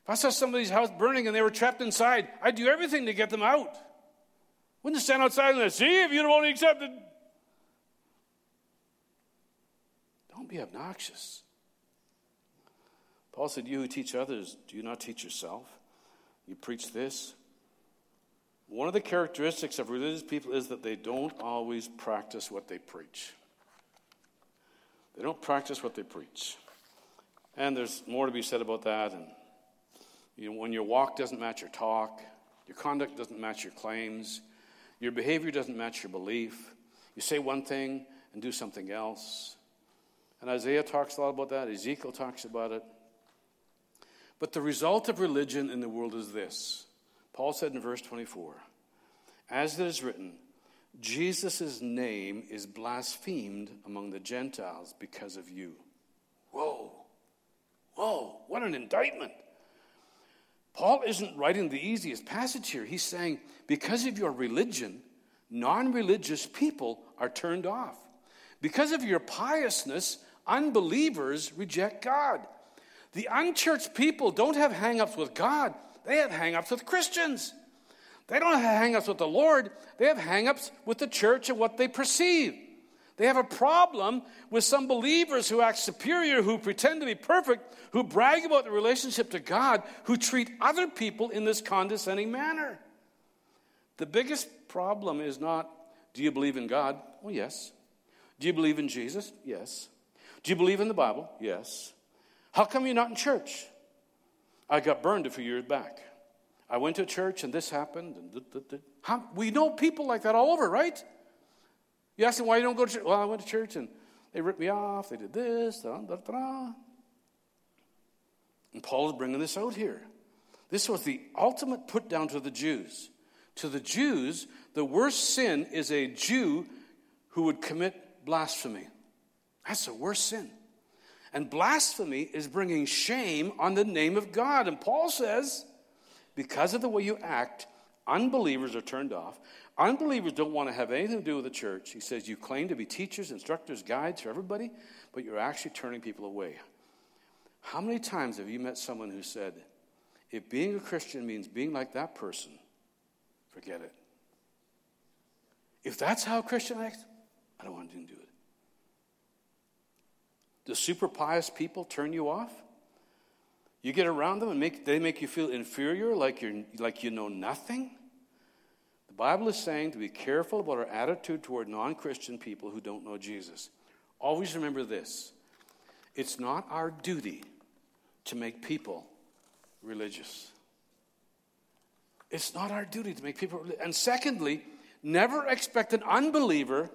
If I saw somebody's house burning and they were trapped inside, I'd do everything to get them out. Wouldn't stand outside and say, see if you'd have only accepted. Don't be obnoxious. Paul said, You who teach others, do you not teach yourself? You preach this. One of the characteristics of religious people is that they don't always practice what they preach. They don't practice what they preach. And there's more to be said about that. And you know, when your walk doesn't match your talk, your conduct doesn't match your claims, your behavior doesn't match your belief, you say one thing and do something else. And Isaiah talks a lot about that, Ezekiel talks about it. But the result of religion in the world is this Paul said in verse 24, as it is written, Jesus' name is blasphemed among the Gentiles because of you. Whoa, whoa, what an indictment. Paul isn't writing the easiest passage here. He's saying, because of your religion, non religious people are turned off. Because of your piousness, unbelievers reject God. The unchurched people don't have hang ups with God, they have hang ups with Christians. They don't have hang ups with the Lord, they have hang ups with the church and what they perceive. They have a problem with some believers who act superior, who pretend to be perfect, who brag about the relationship to God, who treat other people in this condescending manner. The biggest problem is not do you believe in God? Well, yes. Do you believe in Jesus? Yes. Do you believe in the Bible? Yes. How come you're not in church? I got burned a few years back. I went to church and this happened. And we know people like that all over, right? You ask them why you don't go to church. Well, I went to church and they ripped me off. They did this. Da, da, da. And Paul is bringing this out here. This was the ultimate put down to the Jews. To the Jews, the worst sin is a Jew who would commit blasphemy. That's the worst sin. And blasphemy is bringing shame on the name of God. And Paul says, because of the way you act, unbelievers are turned off. Unbelievers don't want to have anything to do with the church. He says, You claim to be teachers, instructors, guides for everybody, but you're actually turning people away. How many times have you met someone who said, If being a Christian means being like that person, forget it? If that's how a Christian acts, I don't want to do it. Do super pious people turn you off? You get around them and make, they make you feel inferior, like, you're, like you know nothing? The Bible is saying to be careful about our attitude toward non Christian people who don't know Jesus. Always remember this it's not our duty to make people religious. It's not our duty to make people And secondly, never expect an unbeliever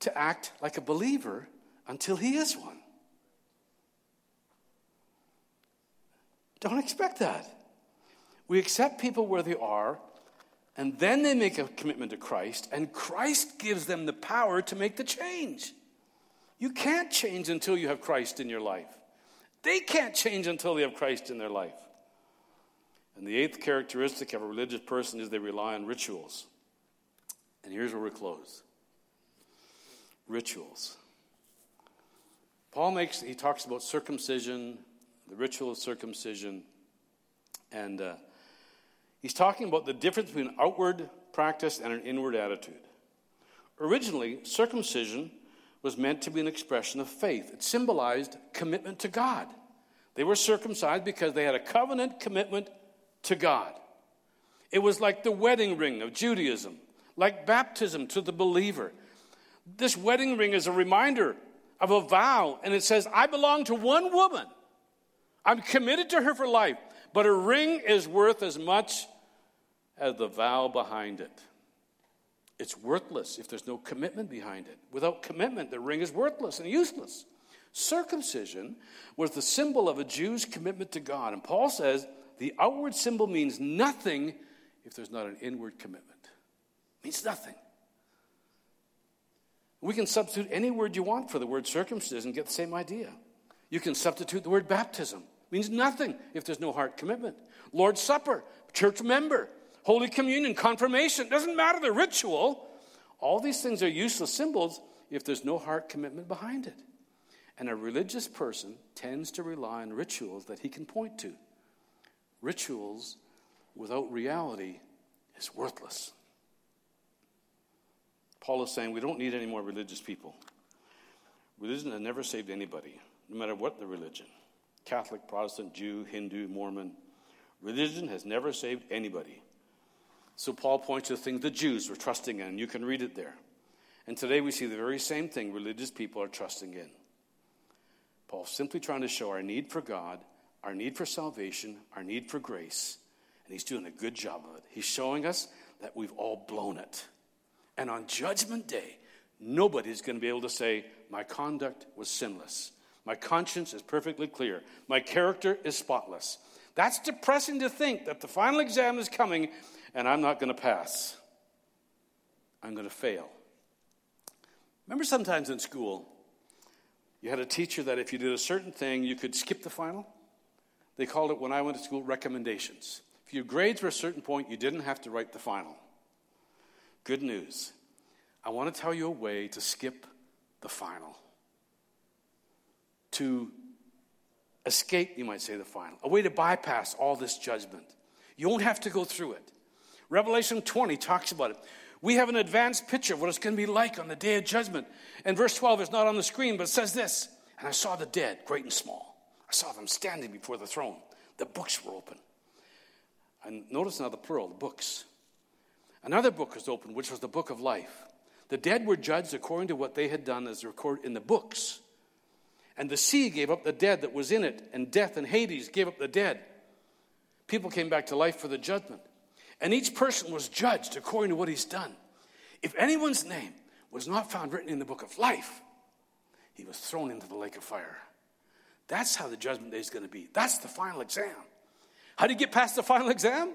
to act like a believer until he is one. Don't expect that. We accept people where they are and then they make a commitment to Christ, and Christ gives them the power to make the change. You can't change until you have Christ in your life. They can't change until they have Christ in their life. And the eighth characteristic of a religious person is they rely on rituals. And here's where we close rituals. Paul makes, he talks about circumcision, the ritual of circumcision, and uh, he's talking about the difference between outward practice and an inward attitude. Originally, circumcision was meant to be an expression of faith, it symbolized commitment to God. They were circumcised because they had a covenant commitment to God. It was like the wedding ring of Judaism, like baptism to the believer. This wedding ring is a reminder of a vow, and it says, I belong to one woman. I'm committed to her for life, but a ring is worth as much as the vow behind it. It's worthless if there's no commitment behind it. Without commitment, the ring is worthless and useless. Circumcision was the symbol of a Jew's commitment to God. And Paul says the outward symbol means nothing if there's not an inward commitment. It means nothing. We can substitute any word you want for the word circumcision and get the same idea. You can substitute the word baptism. It means nothing if there's no heart commitment. Lord's Supper, church member, Holy Communion, confirmation, doesn't matter the ritual. All these things are useless symbols if there's no heart commitment behind it. And a religious person tends to rely on rituals that he can point to. Rituals without reality is worthless. Paul is saying we don't need any more religious people. Religion has never saved anybody, no matter what the religion Catholic, Protestant, Jew, Hindu, Mormon. Religion has never saved anybody. So Paul points to the things the Jews were trusting in. You can read it there. And today we see the very same thing religious people are trusting in. Paul's simply trying to show our need for God, our need for salvation, our need for grace, and he's doing a good job of it. He's showing us that we've all blown it. And on Judgment Day, nobody's going to be able to say, My conduct was sinless. My conscience is perfectly clear. My character is spotless. That's depressing to think that the final exam is coming and I'm not going to pass. I'm going to fail. Remember sometimes in school, you had a teacher that if you did a certain thing, you could skip the final? They called it, when I went to school, recommendations. If your grades were a certain point, you didn't have to write the final. Good news. I want to tell you a way to skip the final. To escape, you might say, the final. A way to bypass all this judgment. You won't have to go through it. Revelation 20 talks about it. We have an advanced picture of what it's going to be like on the day of judgment. And verse 12 is not on the screen, but it says this And I saw the dead, great and small. I saw them standing before the throne. The books were open. And notice now the plural, the books. Another book was opened, which was the book of life. The dead were judged according to what they had done as recorded in the books. And the sea gave up the dead that was in it, and death and Hades gave up the dead. People came back to life for the judgment. And each person was judged according to what he's done. If anyone's name was not found written in the book of life, he was thrown into the lake of fire. That's how the judgment day is going to be. That's the final exam. How do you get past the final exam?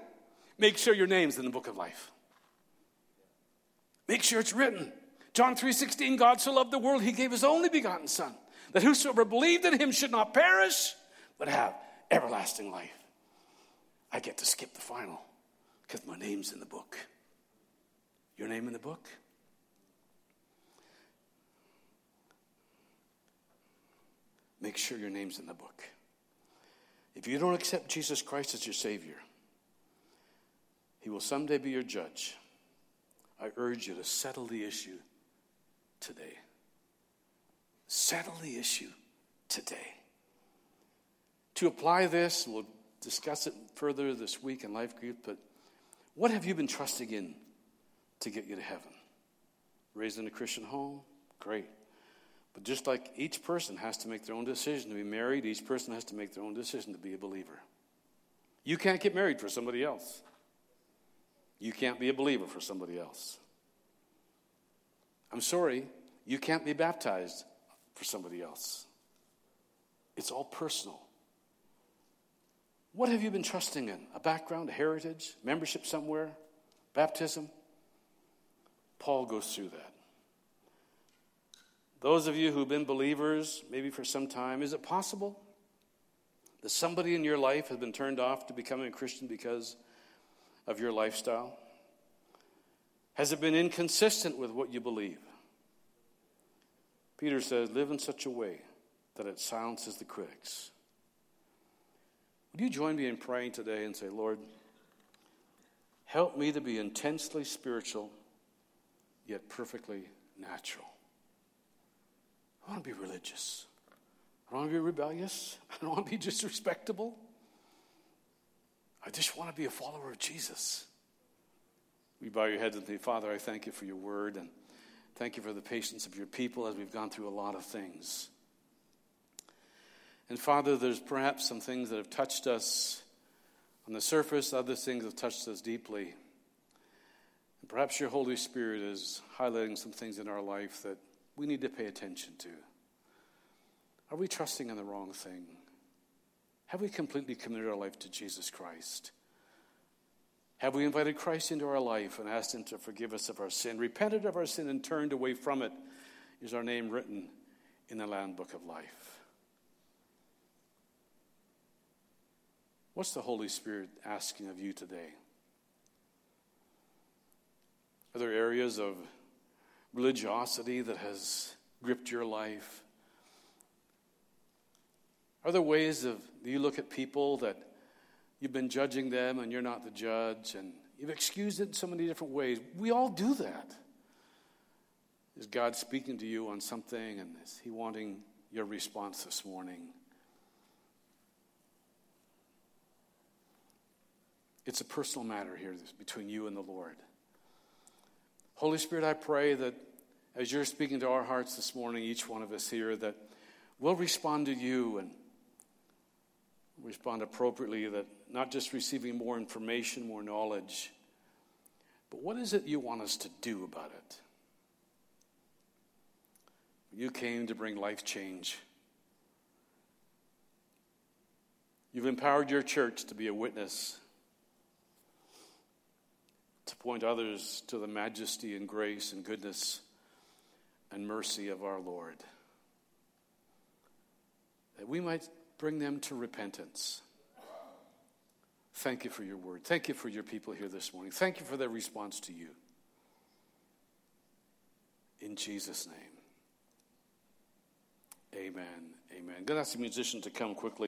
Make sure your name's in the book of life. Make sure it's written. John 3:16 God so loved the world he gave his only begotten son that whosoever believed in him should not perish but have everlasting life. I get to skip the final because my name's in the book. Your name in the book? Make sure your name's in the book. If you don't accept Jesus Christ as your Savior, He will someday be your judge. I urge you to settle the issue today. Settle the issue today. To apply this, we'll discuss it further this week in Life Group, but what have you been trusting in to get you to heaven? Raised in a Christian home? Great. But just like each person has to make their own decision to be married, each person has to make their own decision to be a believer. You can't get married for somebody else. You can't be a believer for somebody else. I'm sorry, you can't be baptized for somebody else. It's all personal. What have you been trusting in? A background, a heritage, membership somewhere, baptism? Paul goes through that. Those of you who've been believers, maybe for some time, is it possible that somebody in your life has been turned off to becoming a Christian because of your lifestyle? Has it been inconsistent with what you believe? Peter says, live in such a way that it silences the critics. Would you join me in praying today and say, Lord, help me to be intensely spiritual, yet perfectly natural? I want to be religious. I don't want to be rebellious. I don't want to be disrespectable. I just want to be a follower of Jesus. We bow your heads and say, Father, I thank you for your word and thank you for the patience of your people as we've gone through a lot of things. And Father, there's perhaps some things that have touched us on the surface, other things have touched us deeply. And perhaps your Holy Spirit is highlighting some things in our life that we need to pay attention to. Are we trusting in the wrong thing? Have we completely committed our life to Jesus Christ? Have we invited Christ into our life and asked Him to forgive us of our sin, repented of our sin, and turned away from it? Is our name written in the Lamb Book of Life? What's the Holy Spirit asking of you today? Are there areas of religiosity that has gripped your life? Are there ways of you look at people that you've been judging them and you're not the judge and you've excused it in so many different ways? We all do that. Is God speaking to you on something and is He wanting your response this morning? It's a personal matter here between you and the Lord. Holy Spirit, I pray that as you're speaking to our hearts this morning, each one of us here, that we'll respond to you and respond appropriately, that not just receiving more information, more knowledge, but what is it you want us to do about it? You came to bring life change. You've empowered your church to be a witness, to point others to the majesty and grace and goodness and mercy of our Lord. That we might bring them to repentance. Thank you for your word. Thank you for your people here this morning. Thank you for their response to you. In Jesus' name. Amen. Amen. To ask the musician to come quickly.